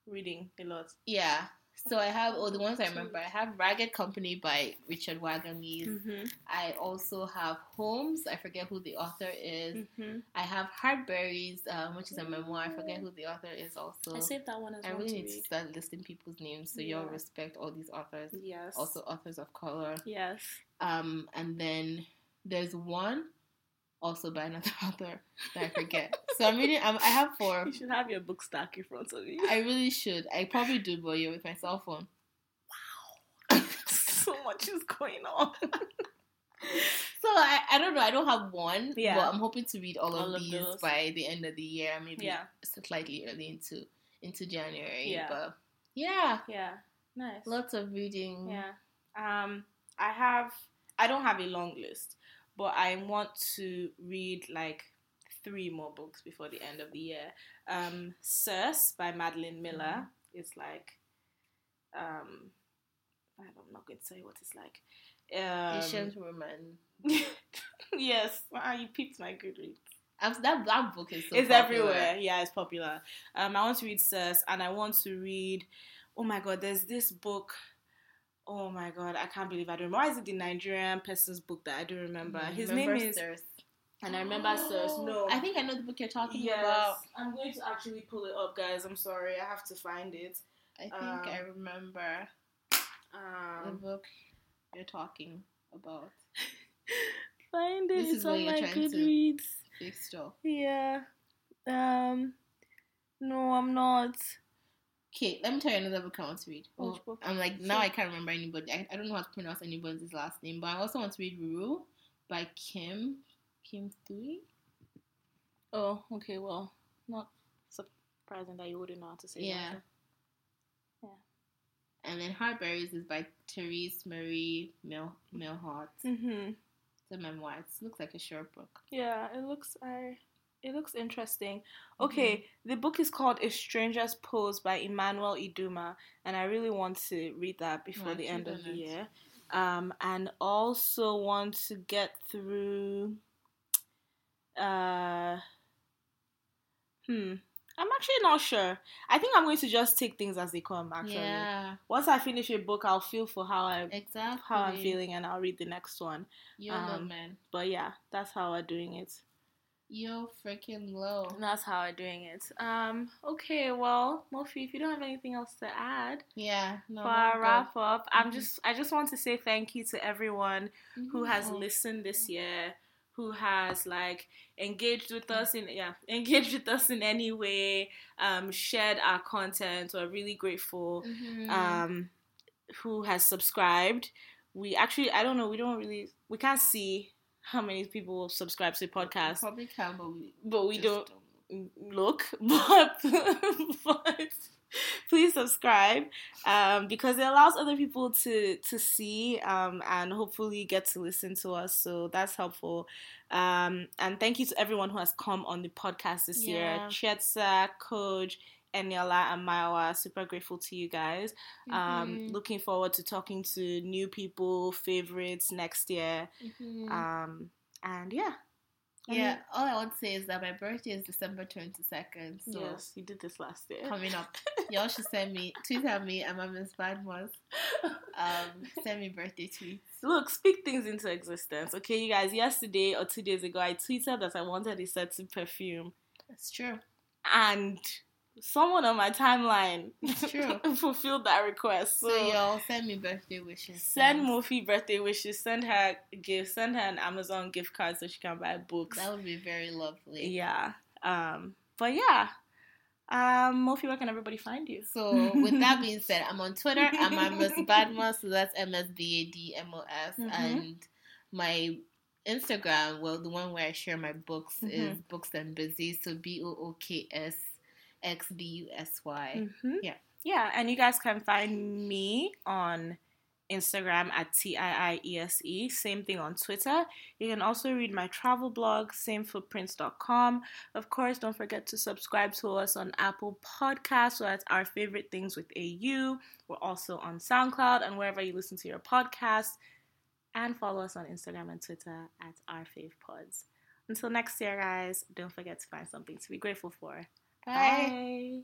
[SPEAKER 1] reading a lot.
[SPEAKER 2] yeah. So I have oh the ones I remember. I have Ragged Company by Richard Wagamese.
[SPEAKER 1] Mm-hmm.
[SPEAKER 2] I also have Homes. I forget who the author is.
[SPEAKER 1] Mm-hmm.
[SPEAKER 2] I have Heart Berries, um, which is a memoir. I forget who the author is. Also,
[SPEAKER 1] I saved that one as
[SPEAKER 2] I
[SPEAKER 1] well
[SPEAKER 2] really
[SPEAKER 1] to
[SPEAKER 2] need to start listing people's names so y'all respect all these authors.
[SPEAKER 1] Yes.
[SPEAKER 2] Also, authors of color.
[SPEAKER 1] Yes.
[SPEAKER 2] Um, and then there's one also by another [LAUGHS] author that I forget. so I'm reading. I'm, I have four.
[SPEAKER 1] You should have your book stack in front of you.
[SPEAKER 2] I really should. I probably do, but you're with my cell phone.
[SPEAKER 1] Wow, [LAUGHS] so much is going on. [LAUGHS]
[SPEAKER 2] So I, I don't know. I don't have one.
[SPEAKER 1] Yeah.
[SPEAKER 2] But I'm hoping to read all,
[SPEAKER 1] All
[SPEAKER 2] of
[SPEAKER 1] of
[SPEAKER 2] these
[SPEAKER 1] those.
[SPEAKER 2] by the end of the year. Maybe
[SPEAKER 1] Yeah.
[SPEAKER 2] slightly early into into January.
[SPEAKER 1] Yeah.
[SPEAKER 2] But yeah,
[SPEAKER 1] Yeah. Nice.
[SPEAKER 2] lots of reading.
[SPEAKER 1] Yeah. Um, I have. I don't have a long list, but I want to read like three more books before the end of the year. Um, Circe by Madeline Miller is like. Um, I'm not going to tell you what it's like. Um,
[SPEAKER 2] Asian woman. [LAUGHS]
[SPEAKER 1] yes, wow, you picked my Goodreads.
[SPEAKER 2] I've, that that book is so
[SPEAKER 1] it's
[SPEAKER 2] popular.
[SPEAKER 1] everywhere. Yeah, it's popular. Um, I want to read Sus, and I want to read. Oh my god, there's this book. Oh my god, I can't believe I don't remember. Why is it the Nigerian person's book that I don't remember?
[SPEAKER 2] Mhm.
[SPEAKER 1] His
[SPEAKER 2] Remember
[SPEAKER 1] name is,
[SPEAKER 2] Thirst.
[SPEAKER 1] and I remember Sus. No,
[SPEAKER 2] I think I know the book you're talking
[SPEAKER 1] yes,
[SPEAKER 2] about.
[SPEAKER 1] I'm going to actually pull it up, guys. I'm sorry, I have to find it.
[SPEAKER 2] I think
[SPEAKER 1] Um,
[SPEAKER 2] I remember the
[SPEAKER 1] Um,
[SPEAKER 2] book you're talking about. [LAUGHS]
[SPEAKER 1] find it.
[SPEAKER 2] This
[SPEAKER 1] it's
[SPEAKER 2] is what
[SPEAKER 1] on
[SPEAKER 2] you're
[SPEAKER 1] my
[SPEAKER 2] trying to-
[SPEAKER 1] Goodreads.
[SPEAKER 2] Big stuff.
[SPEAKER 1] Yeah. Um. No, I'm not.
[SPEAKER 2] Okay, let me tell you another book I want to read.
[SPEAKER 1] Which
[SPEAKER 2] Oh,
[SPEAKER 1] book?
[SPEAKER 2] I'm like now I can't remember anybody. I, I don't know how to pronounce anybody's last name, but I also want to read Ru by Kim Kim Thuy.
[SPEAKER 1] Oh, okay. Well, not surprising that you wouldn't know how to say
[SPEAKER 2] Yeah.
[SPEAKER 1] that. Yeah.
[SPEAKER 2] And then Heart Berries is by Terese Marie Mil Milhart.
[SPEAKER 1] Mm-hmm.
[SPEAKER 2] It's a memoir. It looks like a short book.
[SPEAKER 1] Yeah, it looks. I. It looks interesting. Okay, the book is called A Stranger's Pose by Emmanuel Iduma, and I really want to read that before the end of the year. Um, and also want to get through. Uh, hmm. I'm actually not sure. I think I'm going to just take things as they come. Actually,
[SPEAKER 2] Yeah,
[SPEAKER 1] once I finish a book, I'll feel for how I
[SPEAKER 2] exactly.
[SPEAKER 1] how I'm feeling, and I'll read the next one.
[SPEAKER 2] You're low,
[SPEAKER 1] Um,
[SPEAKER 2] man.
[SPEAKER 1] But yeah, that's how we're doing it.
[SPEAKER 2] You're freaking low.
[SPEAKER 1] That's how I'm doing it. Um. Okay. Well, Mofi, if you don't have anything else to add
[SPEAKER 2] Yeah. No,
[SPEAKER 1] for our wrap up, I'm
[SPEAKER 2] Mhm.
[SPEAKER 1] just I just want to say thank you to everyone who has listened this year, who has like engaged with us in yeah [LAUGHS] engaged with us in any way, um, shared our content. We're really grateful.
[SPEAKER 2] Mhm.
[SPEAKER 1] Um, who has subscribed? We actually I don't know. We don't really we can't see how many people subscribe to the podcast,
[SPEAKER 2] Probably can, but we
[SPEAKER 1] but we
[SPEAKER 2] just
[SPEAKER 1] don't look, [LAUGHS] but but please subscribe um, because it allows other people to to see um, and hopefully get to listen to us. So that's helpful. Um, and thank you to everyone who has come on the podcast this year.
[SPEAKER 2] Yeah.
[SPEAKER 1] Chetsa, Coach, Eniola, and Maiwa. Super grateful to you guys. Um,
[SPEAKER 2] Mhm.
[SPEAKER 1] looking forward to talking to new people, favorites next year.
[SPEAKER 2] Mhm.
[SPEAKER 1] Um, and yeah.
[SPEAKER 2] Yeah, all I want to say is that my birthday is December 22nd. So
[SPEAKER 1] yes, you did this last year.
[SPEAKER 2] coming up, [LAUGHS] y'all should send me, tweet at me, and I'm a Miss Badmos. Um, send me birthday tweets.
[SPEAKER 1] Look, speak things into existence. Okay, you guys, yesterday or two days ago, I tweeted that I wanted a certain perfume,
[SPEAKER 2] That's true.
[SPEAKER 1] and someone on my timeline
[SPEAKER 2] true. [LAUGHS]
[SPEAKER 1] fulfilled that request. So,
[SPEAKER 2] So, y'all send me birthday wishes.
[SPEAKER 1] send
[SPEAKER 2] thanks.
[SPEAKER 1] Mofi birthday wishes, send her gifts, send her an Amazon gift card so she can buy books.
[SPEAKER 2] That would be very lovely.
[SPEAKER 1] Yeah. Um, but yeah. Um, Mofi, where can everybody find you?
[SPEAKER 2] So, with that [LAUGHS] being said, I'm on Twitter. I'm a Miss [LAUGHS] Badmos, so that's M S B A D M O S.
[SPEAKER 1] Mhm.
[SPEAKER 2] And my Instagram, well, the one where I share my books is
[SPEAKER 1] Mhm.
[SPEAKER 2] Books and Busy. So, B O O K S X B U S Y.
[SPEAKER 1] hmm
[SPEAKER 2] Yeah.
[SPEAKER 1] Yeah, and you guys can find me on Instagram at TIIESE. E. Same thing on Twitter. You can also read my travel blog, samefootprints.com. Of course, don't forget to subscribe to us on Apple Podcasts. So that's our favorite things with AU. We're also on SoundCloud and wherever you listen to your podcast. And follow us on Instagram and Twitter at our fave pods. Until next year, guys, don't forget to find something to be grateful for.
[SPEAKER 2] Bye.
[SPEAKER 1] Bye.